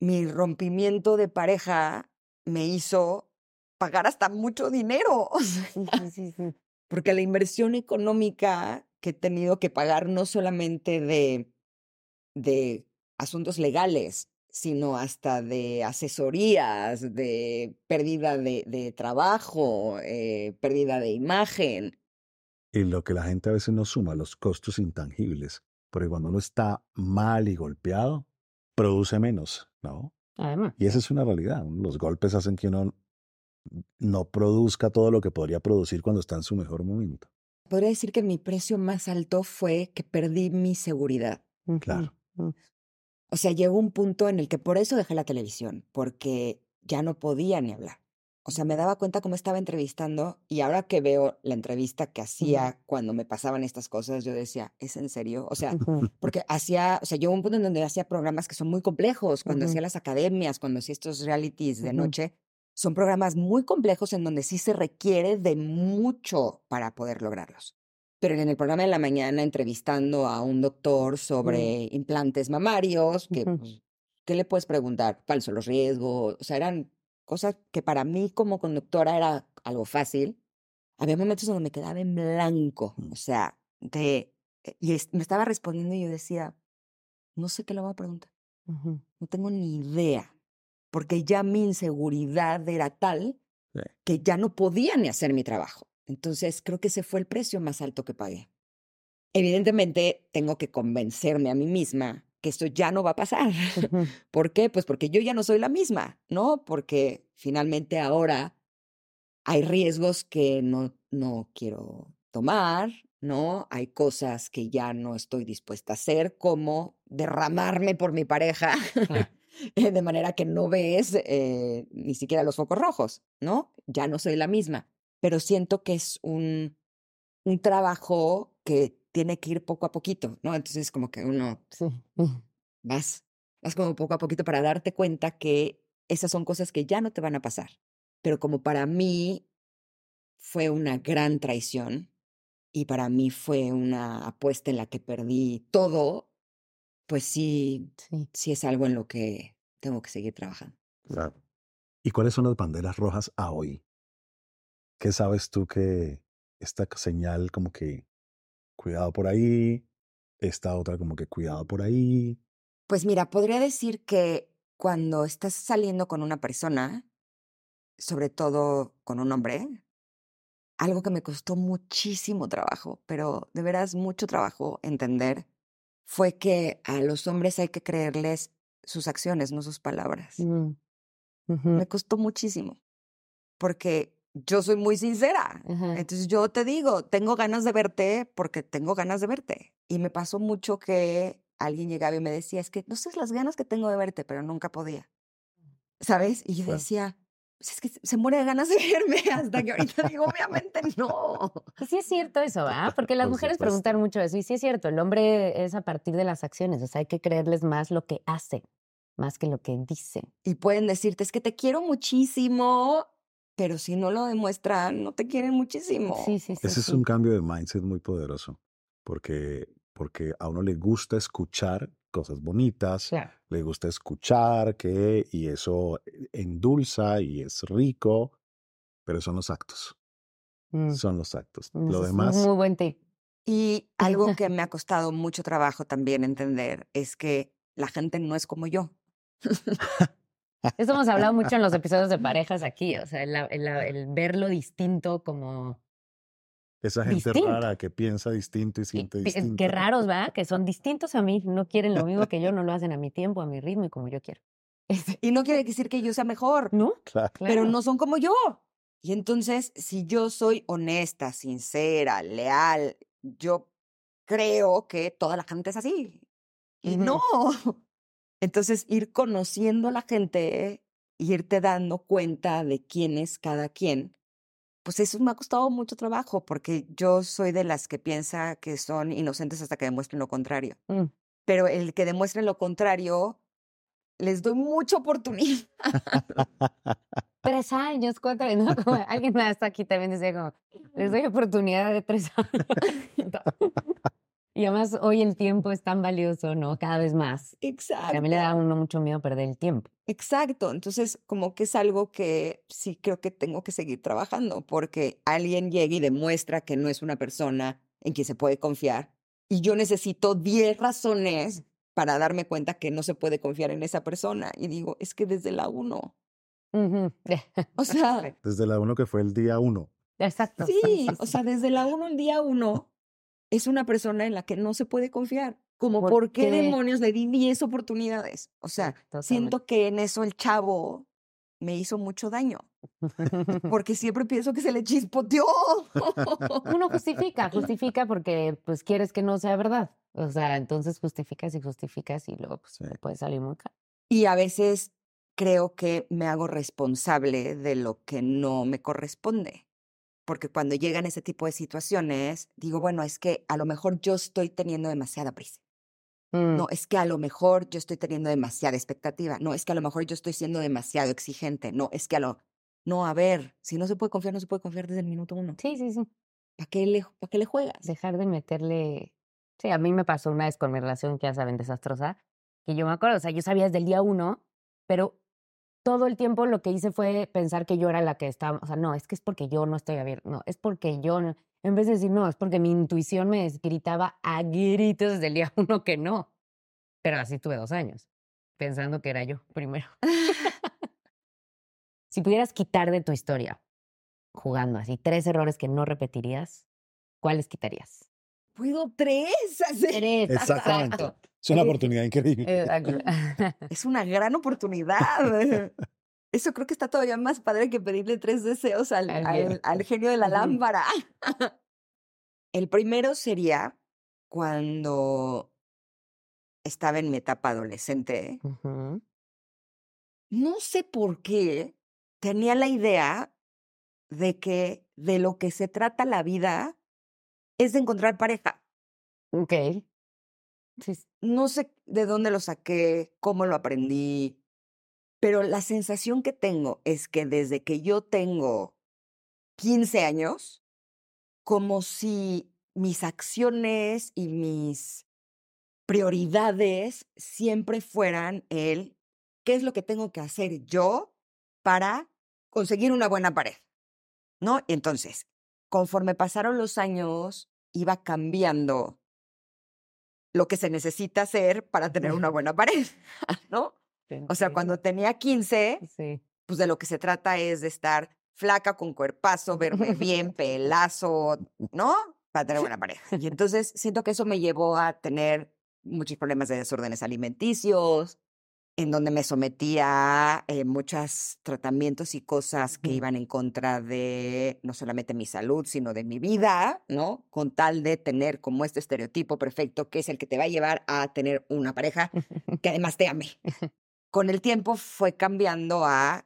mi rompimiento de pareja me hizo pagar hasta mucho dinero. O sea, Sí, sí, sí. porque la inversión económica que he tenido que pagar no solamente de, de asuntos legales, sino hasta de asesorías, de pérdida de, de trabajo, eh, pérdida de imagen. Y lo que la gente a veces no suma, los costos intangibles. Porque cuando uno está mal y golpeado, produce menos, ¿no? Además. Y esa es una realidad. Los golpes hacen que uno no produzca todo lo que podría producir cuando está en su mejor momento. Podría decir que mi precio más alto fue que perdí mi seguridad. Claro. O sea, llegó un punto en el que por eso dejé la televisión, porque ya no podía ni hablar. O sea, me daba cuenta cómo estaba entrevistando y ahora que veo la entrevista que hacía cuando me pasaban estas cosas, yo decía, ¿es en serio? O sea, porque hacía, o sea, llegó un punto en donde hacía programas que son muy complejos, cuando Ujú. hacía las academias, cuando hacía estos realities de noche, son programas muy complejos en donde sí se requiere de mucho para poder lograrlos. Pero en el programa de la mañana, entrevistando a un doctor sobre implantes mamarios, que, pues, ¿qué le puedes preguntar? ¿Cuáles son los riesgos? O sea, eran cosas que para mí como conductora era algo fácil. Había momentos donde me quedaba en blanco, o sea, de, eh, y me estaba respondiendo y yo decía, no sé qué le voy a preguntar, no tengo ni idea, porque ya mi inseguridad era tal Sí. que ya no podía ni hacer mi trabajo. Entonces, creo que ese fue el precio más alto que pagué. Evidentemente, tengo que convencerme a mí misma que esto ya no va a pasar. ¿Por qué? Pues porque yo ya no soy la misma, ¿no? Porque finalmente ahora hay riesgos que no, no quiero tomar, ¿no? Hay cosas que ya no estoy dispuesta a hacer, como derramarme por mi pareja, de manera que no ves eh, ni siquiera los focos rojos, ¿no? Ya no soy la misma, pero siento que es un, un trabajo que tiene que ir poco a poquito, ¿no? Entonces como que uno Sí. vas, vas como poco a poquito para darte cuenta que esas son cosas que ya no te van a pasar. Pero como para mí fue una gran traición y para mí fue una apuesta en la que perdí todo, pues sí, Sí. sí es algo en lo que tengo que seguir trabajando. Claro. ¿Y cuáles son las banderas rojas a hoy? ¿Qué sabes tú que esta señal como que cuidado por ahí, esta otra como que cuidado por ahí? Pues mira, podría decir que cuando estás saliendo con una persona, sobre todo con un hombre, algo que me costó muchísimo trabajo, pero de veras mucho trabajo entender, fue que a los hombres hay que creerles sus acciones, no sus palabras. Mm. Me costó muchísimo, porque yo soy muy sincera. Entonces yo te digo, tengo ganas de verte porque tengo ganas de verte. Y me pasó mucho que alguien llegaba y me decía, es que no sé las ganas que tengo de verte, pero nunca podía. ¿Sabes? Y yo decía, pues es que se- muere de ganas de verme hasta que ahorita digo, obviamente no. Y sí es cierto eso, ¿ah? Porque las Por mujeres supuesto. preguntan mucho eso. Y sí es cierto, el hombre es a partir de las acciones. O sea, hay que creerles más lo que hacen, más que lo que dicen. Y pueden decirte, es que te quiero muchísimo, pero si no lo demuestran, no te quieren muchísimo. Sí, sí, sí. Ese es un cambio de mindset muy poderoso, porque, porque a uno le gusta escuchar cosas bonitas, Claro. le gusta escuchar que, y eso endulza y es rico, pero son los actos, Mm. son los actos. Ese Lo es demás, muy buen tip. Y algo que me ha costado mucho trabajo también entender es que la gente no es como yo. Eso hemos hablado mucho en los episodios de parejas aquí. O sea, el, el- el verlo distinto como... esa gente distinto. rara que piensa distinto y siente y- distinto. Qué raros, ¿verdad? Que son distintos a mí. No quieren lo mismo que yo, no lo hacen a mi tiempo, a mi ritmo y como yo quiero. Este, Y no quiere decir que yo sea mejor, ¿No? Claro. pero no son como yo. Y entonces, si yo soy honesta, sincera, leal, yo creo que toda la gente es así. Y Ujú. no. Entonces, ir conociendo a la gente y irte dando cuenta de quién es cada quien, pues eso me ha costado mucho trabajo porque yo soy de las que piensa que son inocentes hasta que demuestren lo contrario. Mm. Pero el que demuestren lo contrario, les doy mucha oportunidad. Tres años, cuatro años, ¿no? Como alguien más aquí también decía como, les doy oportunidad de tres años. y además hoy el tiempo es tan valioso, ¿no? Cada vez más. Exacto. A mí le da a uno mucho miedo perder el tiempo. Exacto. Entonces, como que es algo que sí creo que tengo que seguir trabajando porque alguien llega y demuestra que no es una persona en quien se puede confiar y yo necesito 10 razones para darme cuenta que no se puede confiar en esa persona. Y digo, es que desde la uno. O sea, Desde la uno que fue el día uno. Exacto. sí, o sea, desde la uno, el día uno, es una persona en la que no se puede confiar. Como, ¿Por ¿por qué demonios le di 10 oportunidades? O sea, Totalmente. siento que en eso el chavo me hizo mucho daño. Porque siempre pienso que se le chispoteó. Uno justifica, justifica porque pues quieres que no sea verdad. O sea, entonces justificas y justificas y luego pues Sí. puede salir muy caro. Y a veces creo que me hago responsable de lo que no me corresponde. Porque cuando llegan ese tipo de situaciones, digo, bueno, es que a lo mejor yo estoy teniendo demasiada prisa. Mm, No, es que a lo mejor yo estoy teniendo demasiada expectativa. No, es que a lo mejor yo estoy siendo demasiado exigente. No, es que a lo... No, a ver, si no se puede confiar, no se puede confiar desde el minuto uno. Sí, sí, sí. ¿Para qué le, para qué le juegas? Dejar de meterle. Sí, a mí me pasó una vez con mi relación, que ya saben, desastrosa, que yo me acuerdo, o sea, yo sabía desde el día uno, pero todo el tiempo lo que hice fue pensar que yo era la que estaba, o sea, no, es que es porque yo no estoy abierta, no, es porque yo, no, en vez de decir no, es porque mi intuición me gritaba a gritos desde el día uno que no. Pero así tuve dos años, pensando que era yo primero. si pudieras quitar de tu historia, jugando así, tres errores que no repetirías, ¿cuáles quitarías? Puedo tres hacer. Tres. Exactamente. exacto. Es una oportunidad increíble. Exacto. Es una gran oportunidad. Eso creo que está todavía más padre que pedirle tres deseos al, Al al- genio. de la lámpara. El primero sería cuando estaba en mi etapa adolescente. No sé por qué tenía la idea de que de lo que se trata la vida es de encontrar pareja. Ok. Sí, No sé de dónde lo saqué, cómo lo aprendí, pero la sensación que tengo es que desde que yo tengo 15 años, como si mis acciones y mis prioridades siempre fueran el qué es lo que tengo que hacer yo para conseguir una buena pared, ¿no? Y entonces, conforme pasaron los años, iba cambiando lo que se necesita hacer para tener una buena pared, ¿no? O sea, cuando tenía 15, pues de lo que se trata es de estar flaca, con cuerpazo, verme bien, pelazo, ¿no? Para tener buena pareja. Y entonces siento que eso me llevó a tener muchos problemas de desórdenes alimenticios, en donde me sometía a eh, muchos tratamientos y cosas que iban en contra de no solamente mi salud, sino de mi vida, ¿no? Con tal de tener como este estereotipo perfecto que es el que te va a llevar a tener una pareja que además te ame. Con el tiempo fue cambiando a,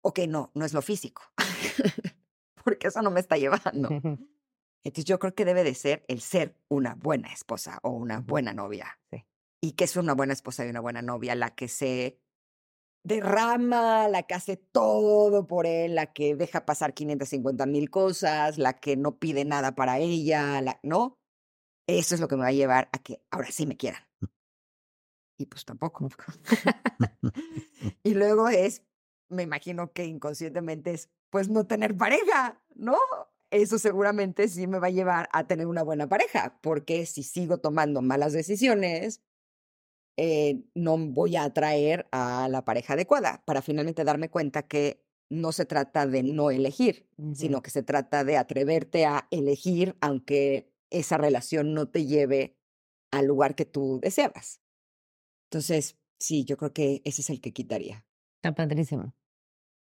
ok, no, no es lo físico, porque eso no me está llevando. Entonces yo creo que debe de ser el ser una buena esposa o una buena novia. Sí y que es una buena esposa y una buena novia, la que se derrama, la que hace todo por él, la que deja pasar 550 mil cosas, la que no pide nada para ella, ¿no? Eso es lo que me va a llevar a que ahora sí me quieran. Y pues tampoco. y luego es, me imagino que inconscientemente es, pues no tener pareja, ¿no? Eso seguramente sí me va a llevar a tener una buena pareja, porque si sigo tomando malas decisiones, eh, no voy a atraer a la pareja adecuada para finalmente darme cuenta que no se trata de no elegir, sino que se trata de atreverte a elegir aunque esa relación no te lleve al lugar que tú deseabas. Entonces, sí, yo creo que ese es el que quitaría. Está padrísimo.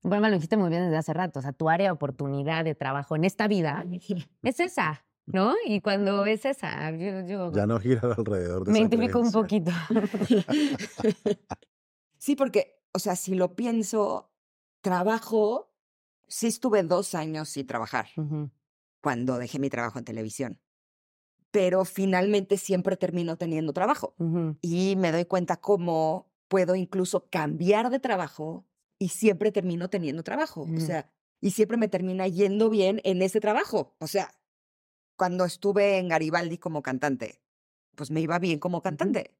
Bueno, lo dijiste muy bien desde hace rato. O sea, tu área de oportunidad de trabajo en esta vida es esa. ¿No? Y cuando es esa, yo, ya no gira alrededor de Me identifico un poquito. sí, porque, o sea, si lo pienso, trabajo, sí estuve dos años sin trabajar cuando dejé mi trabajo en televisión. Pero finalmente siempre termino teniendo trabajo. Y me doy cuenta cómo puedo incluso cambiar de trabajo y siempre termino teniendo trabajo. O sea, y siempre me termina yendo bien en ese trabajo. O sea, cuando estuve en Garibaldi como cantante, pues me iba bien como cantante.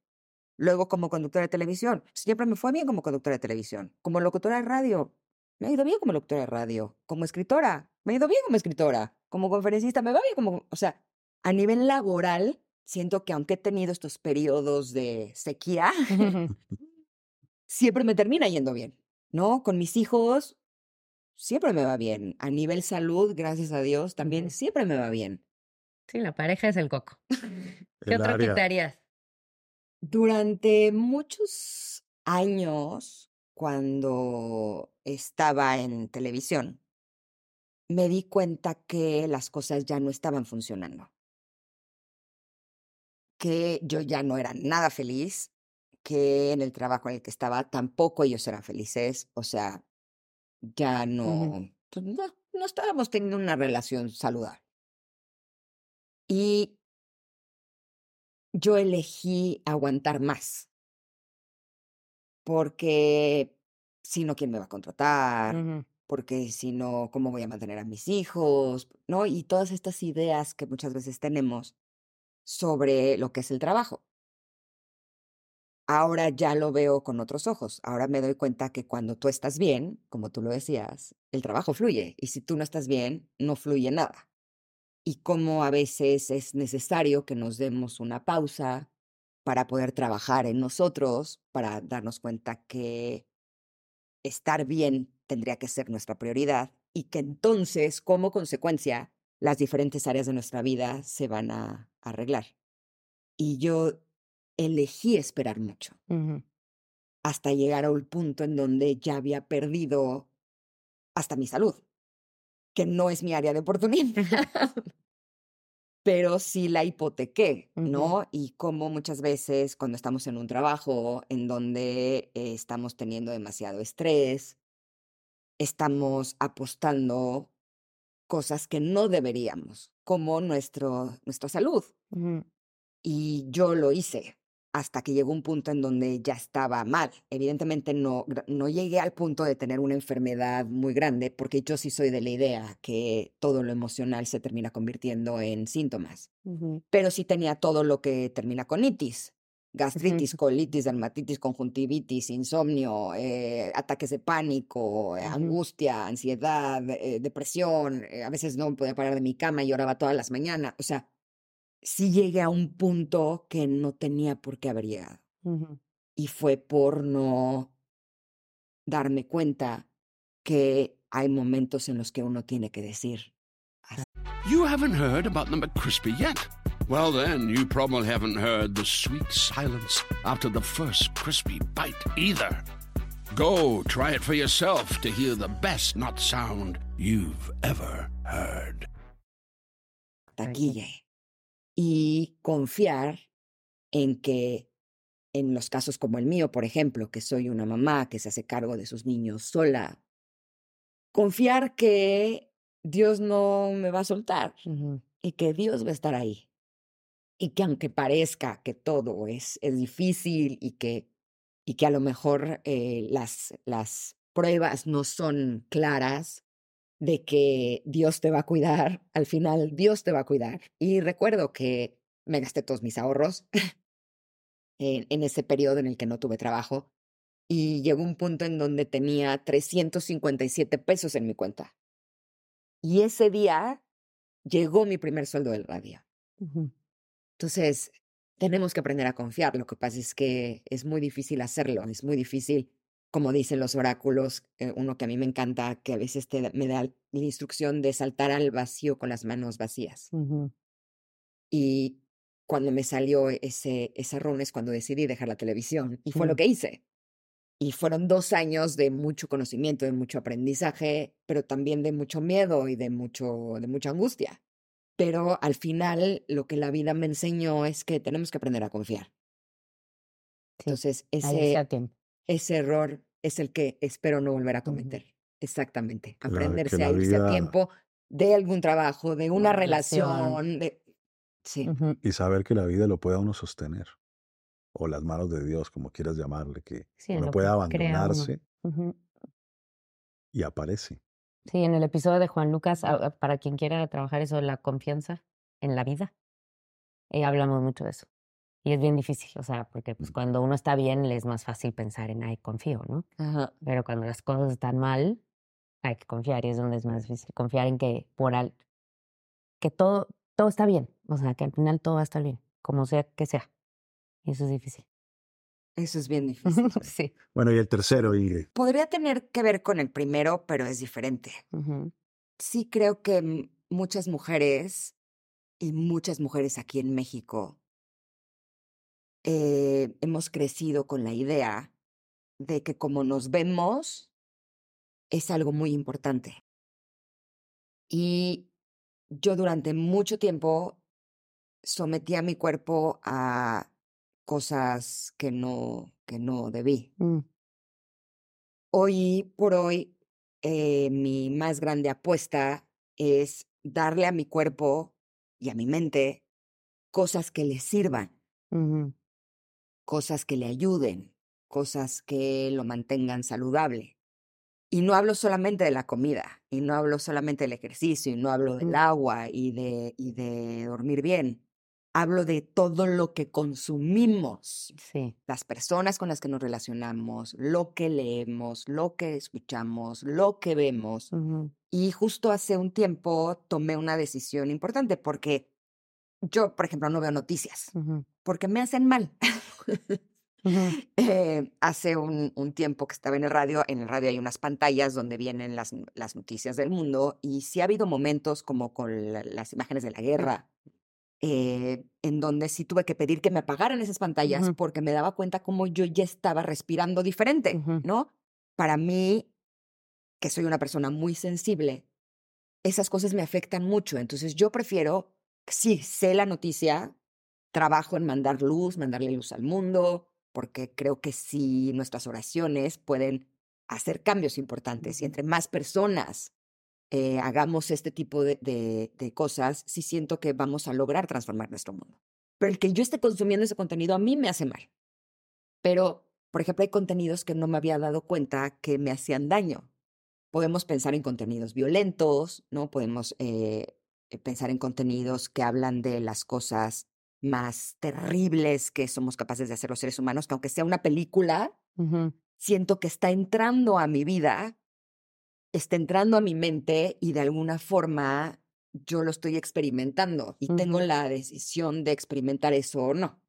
Luego como conductora de televisión, siempre me fue bien como conductora de televisión. Como locutora de radio, me ha ido bien como locutora de radio. Como escritora, me ha ido bien como escritora. Como conferencista, me va bien como... O sea, a nivel laboral, siento que aunque he tenido estos periodos de sequía, siempre me termina yendo bien, ¿no? Con mis hijos, siempre me va bien. A nivel salud, gracias a Dios, también siempre me va bien. Sí, la pareja es el coco. ¿Qué otro quitarías? Durante muchos años, cuando estaba en televisión, me di cuenta que las cosas ya no estaban funcionando. Que yo ya no era nada feliz, que en el trabajo en el que estaba tampoco ellos eran felices, o sea, ya no, pues no, no estábamos teniendo una relación saludable. Y yo elegí aguantar más. Porque si no, ¿quién me va a contratar? Porque si no, ¿cómo voy a mantener a mis hijos? ¿No? Y todas estas ideas que muchas veces tenemos sobre lo que es el trabajo. Ahora ya lo veo con otros ojos. Ahora me doy cuenta que cuando tú estás bien, como tú lo decías, el trabajo fluye. Y si tú no estás bien, no fluye nada y cómo a veces es necesario que nos demos una pausa para poder trabajar en nosotros, para darnos cuenta que estar bien tendría que ser nuestra prioridad y que entonces, como consecuencia, las diferentes áreas de nuestra vida se van a arreglar. Y yo elegí esperar mucho. Hasta llegar a un punto en donde ya había perdido hasta mi salud que no es mi área de oportunidad, pero sí la hipotequé, ¿no? Y como muchas veces cuando estamos en un trabajo en donde eh, estamos teniendo demasiado estrés, estamos apostando cosas que no deberíamos, como nuestro, nuestra salud. Y yo lo hice. Hasta que llegó un punto en donde ya estaba mal. Evidentemente no, no llegué al punto de tener una enfermedad muy grande, porque yo sí soy de la idea que todo lo emocional se termina convirtiendo en síntomas. Pero sí tenía todo lo que termina con itis. Gastritis, colitis, dermatitis, conjuntivitis, insomnio, eh, ataques de pánico, eh, angustia, ansiedad, eh, depresión. eh, a veces no podía parar de mi cama y lloraba todas las mañanas. O sea, sí llegué a un punto que no tenía por qué haber llegado. Y fue por no darme cuenta que hay momentos en los que uno tiene que decir, You haven't heard about the McCrispy yet. Well, then, you probably haven't heard the sweet silence after the first crispy bite either. Go try it for yourself to hear the best nut sound you've ever heard. hasta Ay, aquí sí. llegué. Y confiar en que en los casos como el mío, por ejemplo, que soy una mamá que se hace cargo de sus niños sola, confiar que Dios no me va a soltar y que Dios va a estar ahí. Y que aunque parezca que todo es, es difícil y que, y que a lo mejor eh, las, las pruebas no son claras, de que Dios te va a cuidar, al final Dios te va a cuidar. Y recuerdo que me gasté todos mis ahorros en, en ese periodo en el que no tuve trabajo y llegó un punto en donde tenía 357 pesos en mi cuenta. Y ese día llegó mi primer sueldo del radio. Entonces, tenemos que aprender a confiar. Lo que pasa es que es muy difícil hacerlo, es muy difícil, como dicen los oráculos, eh, uno que a mí me encanta, que a veces te, me da la instrucción de saltar al vacío con las manos vacías. Y cuando me salió ese, ese run es cuando decidí dejar la televisión y fue lo Mm. que hice. Y fueron dos años de mucho conocimiento, de mucho aprendizaje, pero también de mucho miedo y de, mucho, de mucha angustia. Pero al final lo que la vida me enseñó es que tenemos que aprender a confiar. Sí, Entonces, ese. Ese error es el que espero no volver a cometer. Exactamente. Aprenderse a irse a tiempo de algún trabajo, de una relación. De... Sí. Y saber que la vida lo puede a uno sostener. O las manos de Dios, como quieras llamarle, que Sí, uno uno. abandonarse y aparece. Sí, en el episodio de Juan Lucas, para quien quiera trabajar eso la confianza en la vida, eh, hablamos mucho de eso. Y es bien difícil, o sea, porque pues cuando uno está bien le es más fácil pensar en, ay, confío, ¿no? Ajá. Pero cuando las cosas están mal, hay que confiar y es donde es más difícil. Confiar en que por al, que todo, todo está bien, o sea, que al final todo va a estar bien, como sea que sea. Y eso es difícil. Eso es bien difícil. sí. Bueno, y el tercero, y Podría tener que ver con el primero, pero es diferente. Sí creo que muchas mujeres y muchas mujeres aquí en México eh, hemos crecido con la idea de que como nos vemos es algo muy importante. Y yo durante mucho tiempo sometí a mi cuerpo a cosas que no, que no debí. Mm, Hoy por hoy, eh, mi más grande apuesta es darle a mi cuerpo y a mi mente cosas que le sirvan. Cosas que le ayuden, cosas que lo mantengan saludable. Y no hablo solamente de la comida, y no hablo solamente del ejercicio, y no hablo del agua y de, y de dormir bien. Hablo de todo lo que consumimos, Sí. las personas con las que nos relacionamos, lo que leemos, lo que escuchamos, lo que vemos. Y justo hace un tiempo tomé una decisión importante porque yo, por ejemplo, no veo noticias porque me hacen mal. Eh, hace un, un tiempo que estaba en el radio, en el radio hay unas pantallas donde vienen las, las noticias del mundo y sí ha habido momentos como con la- las imágenes de la guerra, eh, en donde sí tuve que pedir que me apagaran esas pantallas porque me daba cuenta como yo ya estaba respirando diferente. ¿no? Para mí, que soy una persona muy sensible, esas cosas me afectan mucho. Entonces yo prefiero, sí, sé la noticia, trabajo en mandar luz, mandarle luz al mundo, porque creo que sí nuestras oraciones pueden hacer cambios importantes y entre más personas eh, hagamos este tipo de, de- de cosas, sí siento que vamos a lograr transformar nuestro mundo. pero el que yo esté consumiendo ese contenido a mí me hace mal. Pero, por ejemplo, hay contenidos que no me había dado cuenta que me hacían daño. Podemos pensar en contenidos violentos, ¿no? Podemos eh, pensar en contenidos que hablan de las cosas más terribles que somos capaces de hacer los seres humanos, que aunque sea una película, siento que está entrando a mi vida, está entrando a mi mente y de alguna forma yo lo estoy experimentando y tengo la decisión de experimentar eso o no.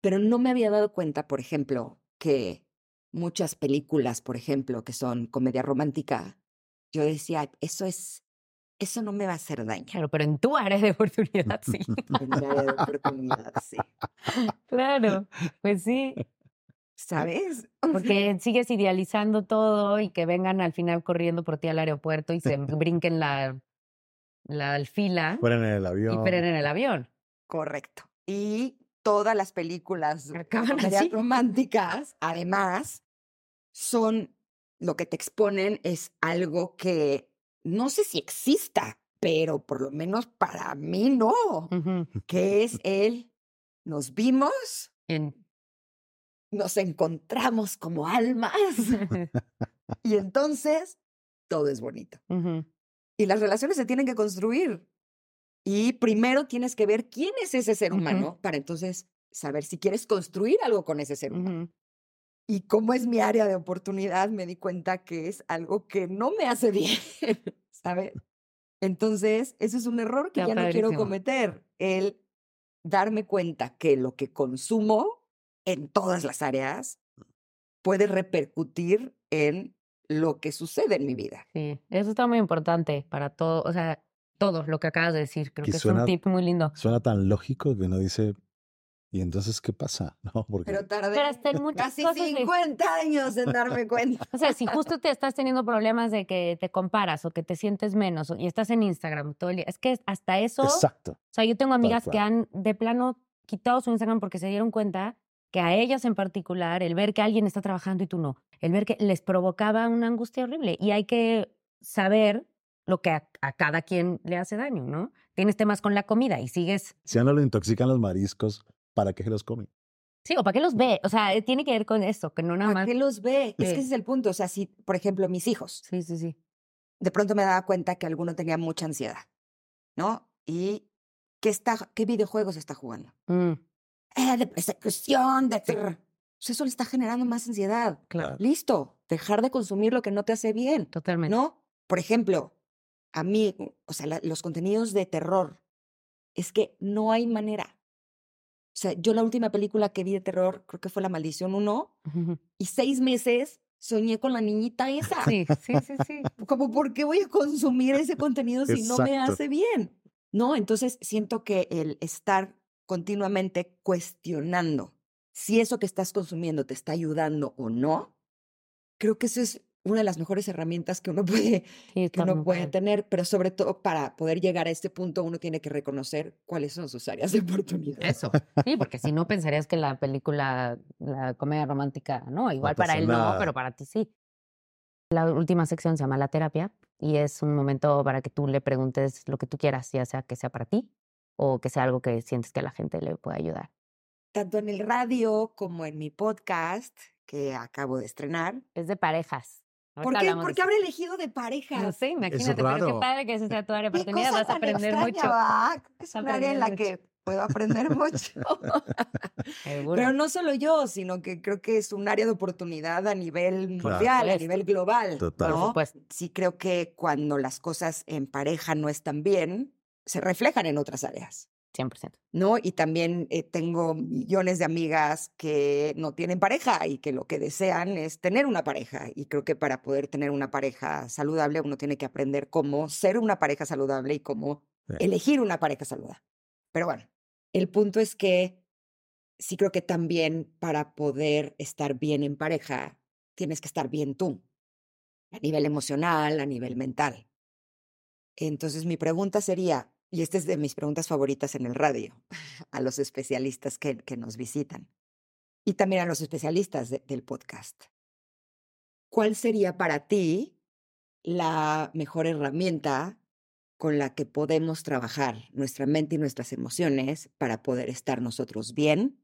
Pero no me había dado cuenta, por ejemplo, que muchas películas, por ejemplo, que son comedia romántica, yo decía, eso es, eso no me va a hacer daño. Claro, pero en tu área de oportunidad sí. en mi área de oportunidad sí. Claro, pues sí. ¿Sabes? Porque sigues idealizando todo y que vengan al final corriendo por ti al aeropuerto y se brinquen la, la fila. Fueran en el avión. Y fueran en el avión. Correcto. Y todas las películas románticas, además, son lo que te exponen es algo que no sé si exista, pero por lo menos para mí no, que es el nos vimos en nos encontramos como almas y entonces todo es bonito. Y las relaciones se tienen que construir. Y primero tienes que ver quién es ese ser humano para entonces saber si quieres construir algo con ese ser humano. Y como es mi área de oportunidad, me di cuenta que es algo que no me hace bien, ¿sabes? Entonces, ese es un error que ya no quiero cometer, el darme cuenta que lo que consumo en todas las áreas puede repercutir en lo que sucede en mi vida. Sí, eso está muy importante para todo, o sea, todo lo que acabas de decir. Creo que, es un tip muy lindo. Suena tan lógico que uno dice, ¿y entonces qué pasa? ¿No? Porque... Pero tardé casi 50 años en darme cuenta. o sea, si justo te estás teniendo problemas de que te comparas o que te sientes menos y estás en Instagram todo el día, es que hasta eso... Exacto. O sea, yo tengo amigas que han de plano quitado su Instagram porque se dieron cuenta que a ellas en particular, el ver que alguien está trabajando y tú no, el ver que les provocaba una angustia horrible. Y hay que saber lo que a, cada quien le hace daño, ¿no? Tienes temas con la comida y sigues... Si a no lo intoxican los mariscos, ¿para qué se los come? Sí, o para qué los ve. O sea, eh, tiene que ver con eso, que no nada más. ¿Para qué los ve? Es que ese es el punto. O sea, si, por ejemplo, mis hijos. Sí, sí, sí. De pronto me daba cuenta que alguno tenía mucha ansiedad, ¿no? Y ¿qué, está, qué videojuegos está jugando? Mm. Eh, de persecución, de... Pues eso le está generando más ansiedad. Claro. Listo, dejar de consumir lo que no te hace bien. Totalmente. ¿No? Por ejemplo, a mí, o sea, los contenidos de terror, es que no hay manera. O sea, yo la última película que vi de terror, creo que fue La Maldición 1, y seis meses soñé con la niñita esa. Sí, sí, sí, sí. Como, ¿por qué voy a consumir ese contenido si no me hace bien? No, entonces siento que el estar continuamente cuestionando si eso que estás consumiendo te está ayudando o no, creo que eso es una de las mejores herramientas que uno puede, que uno puede tener, pero sobre todo para poder llegar a este punto uno tiene que reconocer cuáles son sus áreas de oportunidad. Eso, sí, porque si no pensarías que la película, la comedia romántica, no, igual para él no, pero para ti sí. La última sección se llama la terapia y es un momento para que tú le preguntes lo que tú quieras, ya sea que sea para ti o que sea algo que sientes que a la gente le puede ayudar? Tanto en el radio como en mi podcast que acabo de estrenar. Es de parejas. ¿Por qué, ¿Por qué habré elegido de parejas? No sé, imagínate, pero qué padre que ese sea tu área de oportunidad, vas a aprender mucho. Es un área en la que puedo aprender mucho. pero no solo yo, sino que creo que es un área de oportunidad a nivel mundial, a nivel global. Total. ¿no? Sí creo que cuando las cosas en pareja no están bien, se reflejan en otras áreas. 100%. ¿No? Y también eh, tengo millones de amigas que no tienen pareja y que lo que desean es tener una pareja. Y creo que para poder tener una pareja saludable uno tiene que aprender cómo ser una pareja saludable y cómo elegir una pareja saludable. Pero bueno, el punto es que sí creo que también para poder estar bien en pareja tienes que estar bien tú, a nivel emocional, a nivel mental. Entonces mi pregunta sería, y esta es de mis preguntas favoritas en el radio, a los especialistas que, que nos visitan y también a los especialistas del podcast. ¿Cuál sería para ti la mejor herramienta con la que podemos trabajar nuestra mente y nuestras emociones para poder estar nosotros bien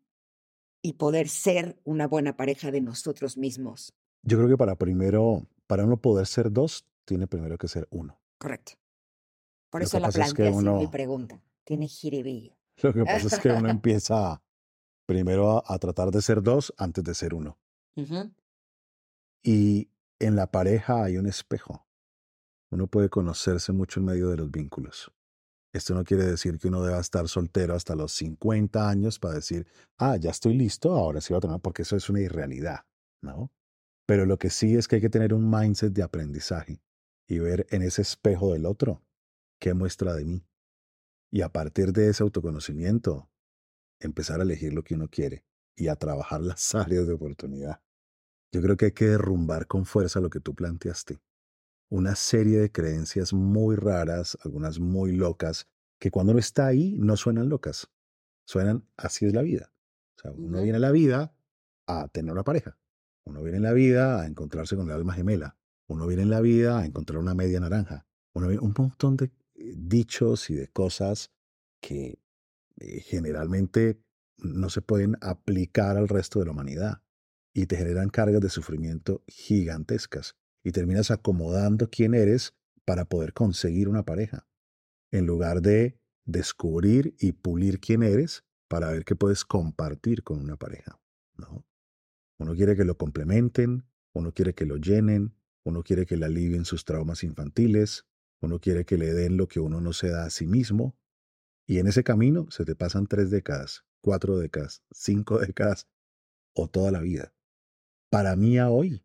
y poder ser una buena pareja de nosotros mismos. Yo creo que para primero, para uno poder ser dos, tiene primero que ser uno. Correcto. Por eso la pasa es que planteé así en mi uno- pregunta. Tiene jiribillo. Lo que pasa es que uno empieza primero a, a tratar de ser dos antes de ser uno. Y en la pareja hay un espejo. Uno puede conocerse mucho en medio de los vínculos. Esto no quiere decir que uno deba estar soltero hasta los 50 años para decir, ah, ya estoy listo, ahora sí voy a tener, porque eso es una irrealidad, ¿no? Pero lo que sí es que hay que tener un mindset de aprendizaje y ver en ese espejo del otro qué muestra de mí. Y a partir de ese autoconocimiento, empezar a elegir lo que uno quiere y a trabajar las áreas de oportunidad. Yo creo que hay que derrumbar con fuerza lo que tú planteaste. Una serie de creencias muy raras, algunas muy locas, que cuando uno está ahí no suenan locas. Suenan así es la vida. O sea, uno viene a la vida a tener una pareja. Uno viene en la vida a encontrarse con el alma gemela. Uno viene en la vida a encontrar una media naranja. Uno viene un montón de dichos y de cosas que eh, generalmente no se pueden aplicar al resto de la humanidad y te generan cargas de sufrimiento gigantescas y terminas acomodando quién eres para poder conseguir una pareja, en lugar de descubrir y pulir quién eres para ver qué puedes compartir con una pareja. ¿no? Uno quiere que lo complementen, uno quiere que lo llenen, uno quiere que le alivien sus traumas infantiles, uno quiere que le den lo que uno no se da a sí mismo, y en ese camino se te pasan tres décadas, cuatro décadas, cinco décadas o toda la vida. Para mí a hoy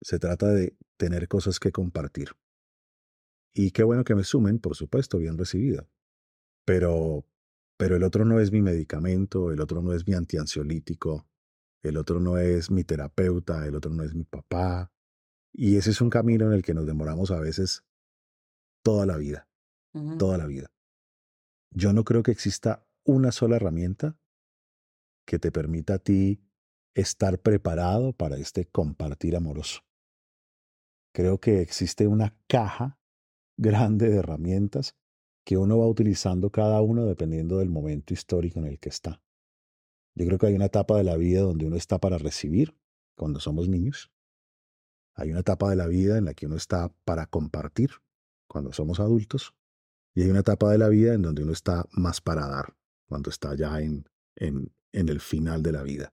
se trata de tener cosas que compartir. Y qué bueno que me sumen, por supuesto, bien recibido. Pero, pero el otro no es mi medicamento, el otro no es mi antiansiolítico, el otro no es mi terapeuta, el otro no es mi papá. Y ese es un camino en el que nos demoramos a veces toda la vida, toda la vida. Yo no creo que exista una sola herramienta que te permita a ti estar preparado para este compartir amoroso. Creo que existe una caja grande de herramientas que uno va utilizando cada uno dependiendo del momento histórico en el que está. Yo creo que hay una etapa de la vida donde uno está para recibir, cuando somos niños. Hay una etapa de la vida en la que uno está para compartir, cuando somos adultos. Y hay una etapa de la vida en donde uno está más para dar, cuando está ya en, en, en el final de la vida.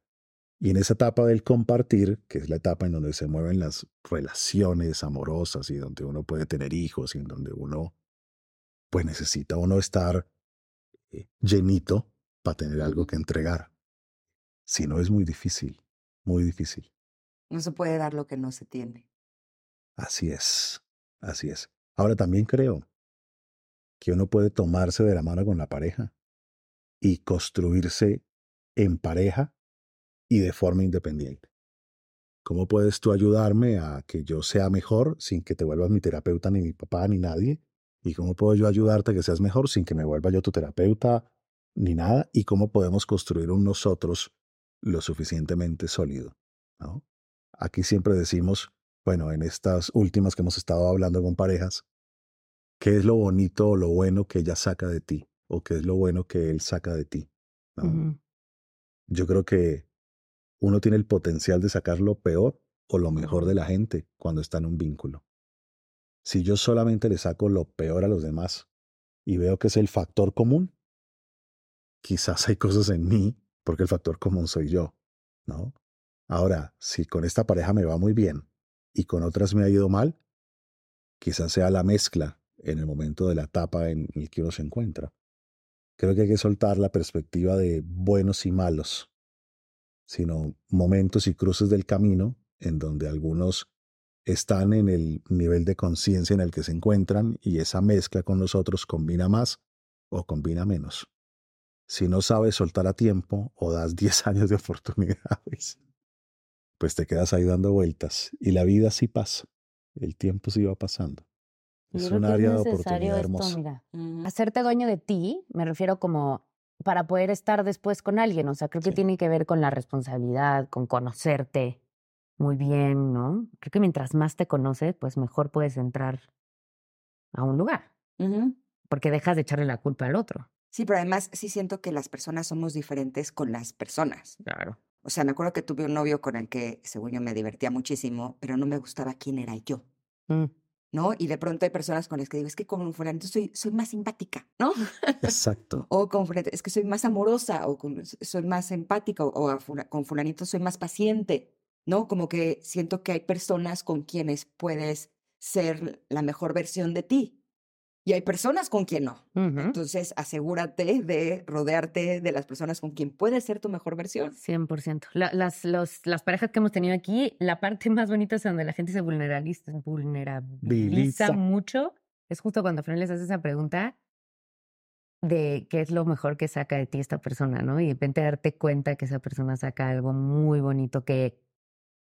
Y en esa etapa del compartir, que es la etapa en donde se mueven las relaciones amorosas y donde uno puede tener hijos y en donde uno, pues necesita uno estar eh, llenito para tener algo que entregar. Si no es muy difícil, muy difícil. No se puede dar lo que no se tiene. Así es, así es. Ahora también creo que uno puede tomarse de la mano con la pareja y construirse en pareja y de forma independiente. ¿Cómo puedes tú ayudarme a que yo sea mejor sin que te vuelvas mi terapeuta, ni mi papá, ni nadie? ¿Y cómo puedo yo ayudarte a que seas mejor sin que me vuelva yo tu terapeuta, ni nada? ¿Y cómo podemos construir un nosotros lo suficientemente sólido? ¿no? Aquí siempre decimos, bueno, en estas últimas que hemos estado hablando con parejas, ¿qué es lo bonito o lo bueno que ella saca de ti? ¿O qué es lo bueno que él saca de ti? Yo creo que uno tiene el potencial de sacar lo peor o lo mejor de la gente cuando está en un vínculo. Si yo solamente le saco lo peor a los demás y veo que es el factor común, quizás hay cosas en mí porque el factor común soy yo, ¿no? Ahora, si con esta pareja me va muy bien y con otras me ha ido mal, quizás sea la mezcla en el momento de la etapa en el que uno se encuentra. Creo que hay que soltar la perspectiva de buenos y malos, sino momentos y cruces del camino en donde algunos están en el nivel de conciencia en el que se encuentran y esa mezcla con los otros combina más o combina menos. Si no sabes soltar a tiempo o das 10 años de oportunidades, pues te quedas ahí dando vueltas y la vida sí pasa, el tiempo sí va pasando. Yo Es un área de es oportunidad esto, hermosa. mira. Hacerte dueño de ti, me refiero como para poder estar después con alguien. O sea, creo que Sí. tiene que ver con la responsabilidad, con conocerte muy bien, ¿no? Creo que mientras más te conoces, pues mejor puedes entrar a un lugar, porque dejas de echarle la culpa al otro. Sí, pero además sí siento que las personas somos diferentes con las personas. Claro. O sea, me acuerdo que tuve un novio con el que, según yo, me divertía muchísimo, pero no me gustaba quién era yo, Mm. ¿no? Y de pronto hay personas con las que digo, es que con fulanito soy, soy más simpática, ¿no? Exacto. O con fulanito, es que soy más amorosa, o con- soy más empática, o, o fula- con fulanito soy más paciente, ¿no? Como que siento que hay personas con quienes puedes ser la mejor versión de ti. Y hay personas con quien no. Entonces, asegúrate de rodearte de las personas con quien puedes ser tu mejor versión. 100%. La- las, los- las parejas que hemos tenido aquí, la parte más bonita es donde la gente se vulnerabiliza, vulnerabiliza mucho. Es justo cuando final les haces esa pregunta de qué es lo mejor que saca de ti esta persona, ¿no? Y de repente darte cuenta que esa persona saca algo muy bonito que,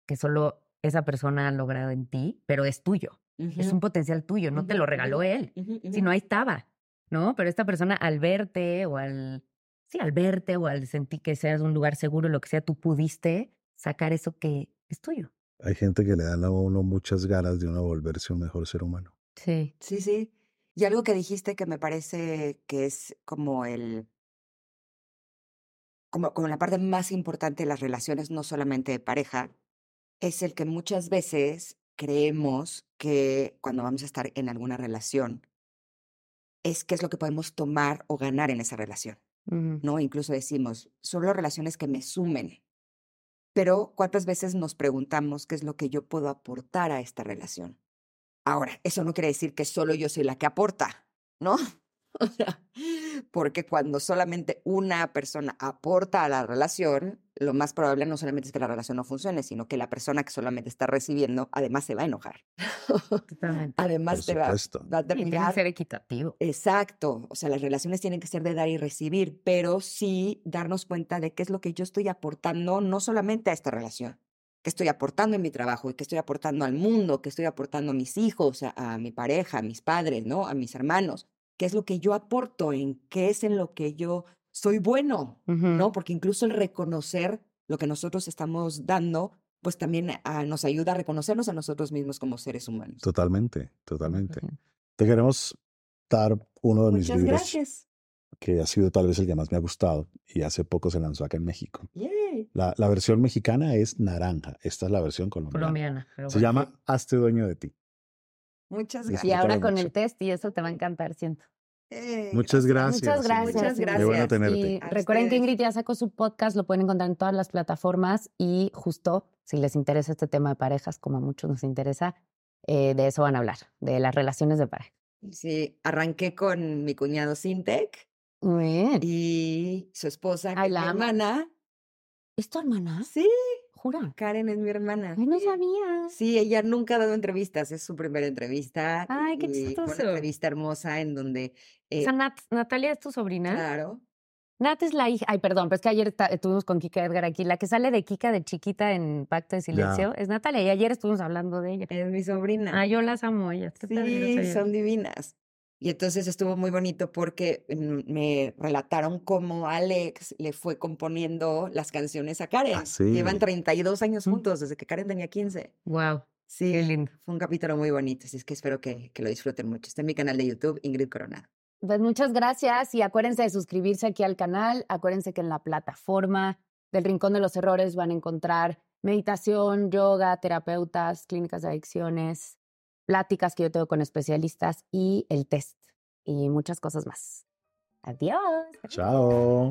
que solo esa persona ha logrado en ti, pero es tuyo. Es un potencial tuyo, no te lo regaló él, ujú. sino ahí estaba, ¿no? Pero esta persona al verte o al, sí, al verte o al sentir que seas un lugar seguro, lo que sea, tú pudiste sacar eso que es tuyo. Hay gente que le dan a uno muchas ganas de uno volverse un mejor ser humano. Sí. Sí, sí. Y algo que dijiste que me parece que es como el, como, como la parte más importante de las relaciones, no solamente de pareja, es el que muchas veces creemos que cuando vamos a estar en alguna relación, es qué es lo que podemos tomar o ganar en esa relación. ¿no? Incluso decimos, solo relaciones que me sumen. Pero ¿cuántas veces nos preguntamos qué es lo que yo puedo aportar a esta relación? Ahora, eso no quiere decir que solo yo soy la que aporta, ¿no? Porque cuando solamente una persona aporta a la relación, lo más probable no solamente es que la relación no funcione, sino que la persona que solamente está recibiendo además se va a enojar. Totalmente. además Por te va, va a Y tiene que terminar ser equitativo. Exacto, o sea, las relaciones tienen que ser de dar y recibir, pero sí darnos cuenta de qué es lo que yo estoy aportando, no solamente a esta relación, qué estoy aportando en mi trabajo y qué estoy aportando al mundo, qué estoy aportando a mis hijos, a, a mi pareja, a mis padres, ¿no? A mis hermanos, qué es lo que yo aporto, en qué es en lo que yo soy bueno. ¿no? Porque incluso el reconocer lo que nosotros estamos dando, pues también ah, nos ayuda a reconocernos a nosotros mismos como seres humanos. Totalmente, totalmente. Ujú. Te queremos dar uno de mis Muchas libros gracias. que ha sido tal vez el que más me ha gustado y hace poco se lanzó acá en México. Yay. La, la versión mexicana es naranja, esta es la versión colombiana. Colombiana. pero Se bueno. llama Hazte dueño de ti. Muchas Y Y gracias. ahora con mucho. el test y eso te va a encantar, siento. Eh, Muchas gracias. Muchas gracias. Muchas Qué bueno gracias. tenerte. Y recuerden que. Ingrid ya sacó su podcast, lo pueden encontrar en todas las plataformas y justo si les interesa este tema de parejas, como a muchos nos interesa, eh, de eso van a hablar, de las relaciones de pareja. Sí, arranqué con mi cuñado Sintec Muy bien. y su esposa, que Ay, la hermana. ¿Es tu hermana? Sí, Jura. Karen es mi hermana. Ay, no sabía. Sí, ella nunca ha dado entrevistas, es su primera entrevista. Ay, qué Fue chistoso. una entrevista hermosa en donde, O eh, sea, Nat- Natalia es tu sobrina. claro, Nat es la hija. Ay, perdón, pero es que ayer estuvimos con Kika Edgar aquí. La que sale de Kika de chiquita en Pacto de Silencio es Natalia. Y ayer estuvimos hablando de ella. es mi sobrina. Ah, yo las amo, ellas. Qué Sí, son divinas. Y entonces estuvo muy bonito porque mm, me relataron cómo Alex le fue componiendo las canciones a Karen. Ah, sí. Llevan 32 años juntos, desde que Karen tenía 15. Wow. Sí, Qué lindo. fue un capítulo muy bonito, así es que espero que, que lo disfruten mucho. Está en mi canal de YouTube, Ingrid Coronado. Pues muchas gracias y acuérdense de suscribirse aquí al canal. Acuérdense que en la plataforma del Rincón de los Errores van a encontrar meditación, yoga, terapeutas, clínicas de adicciones, pláticas que yo tengo con especialistas y el test y muchas cosas más. Adiós. Chao.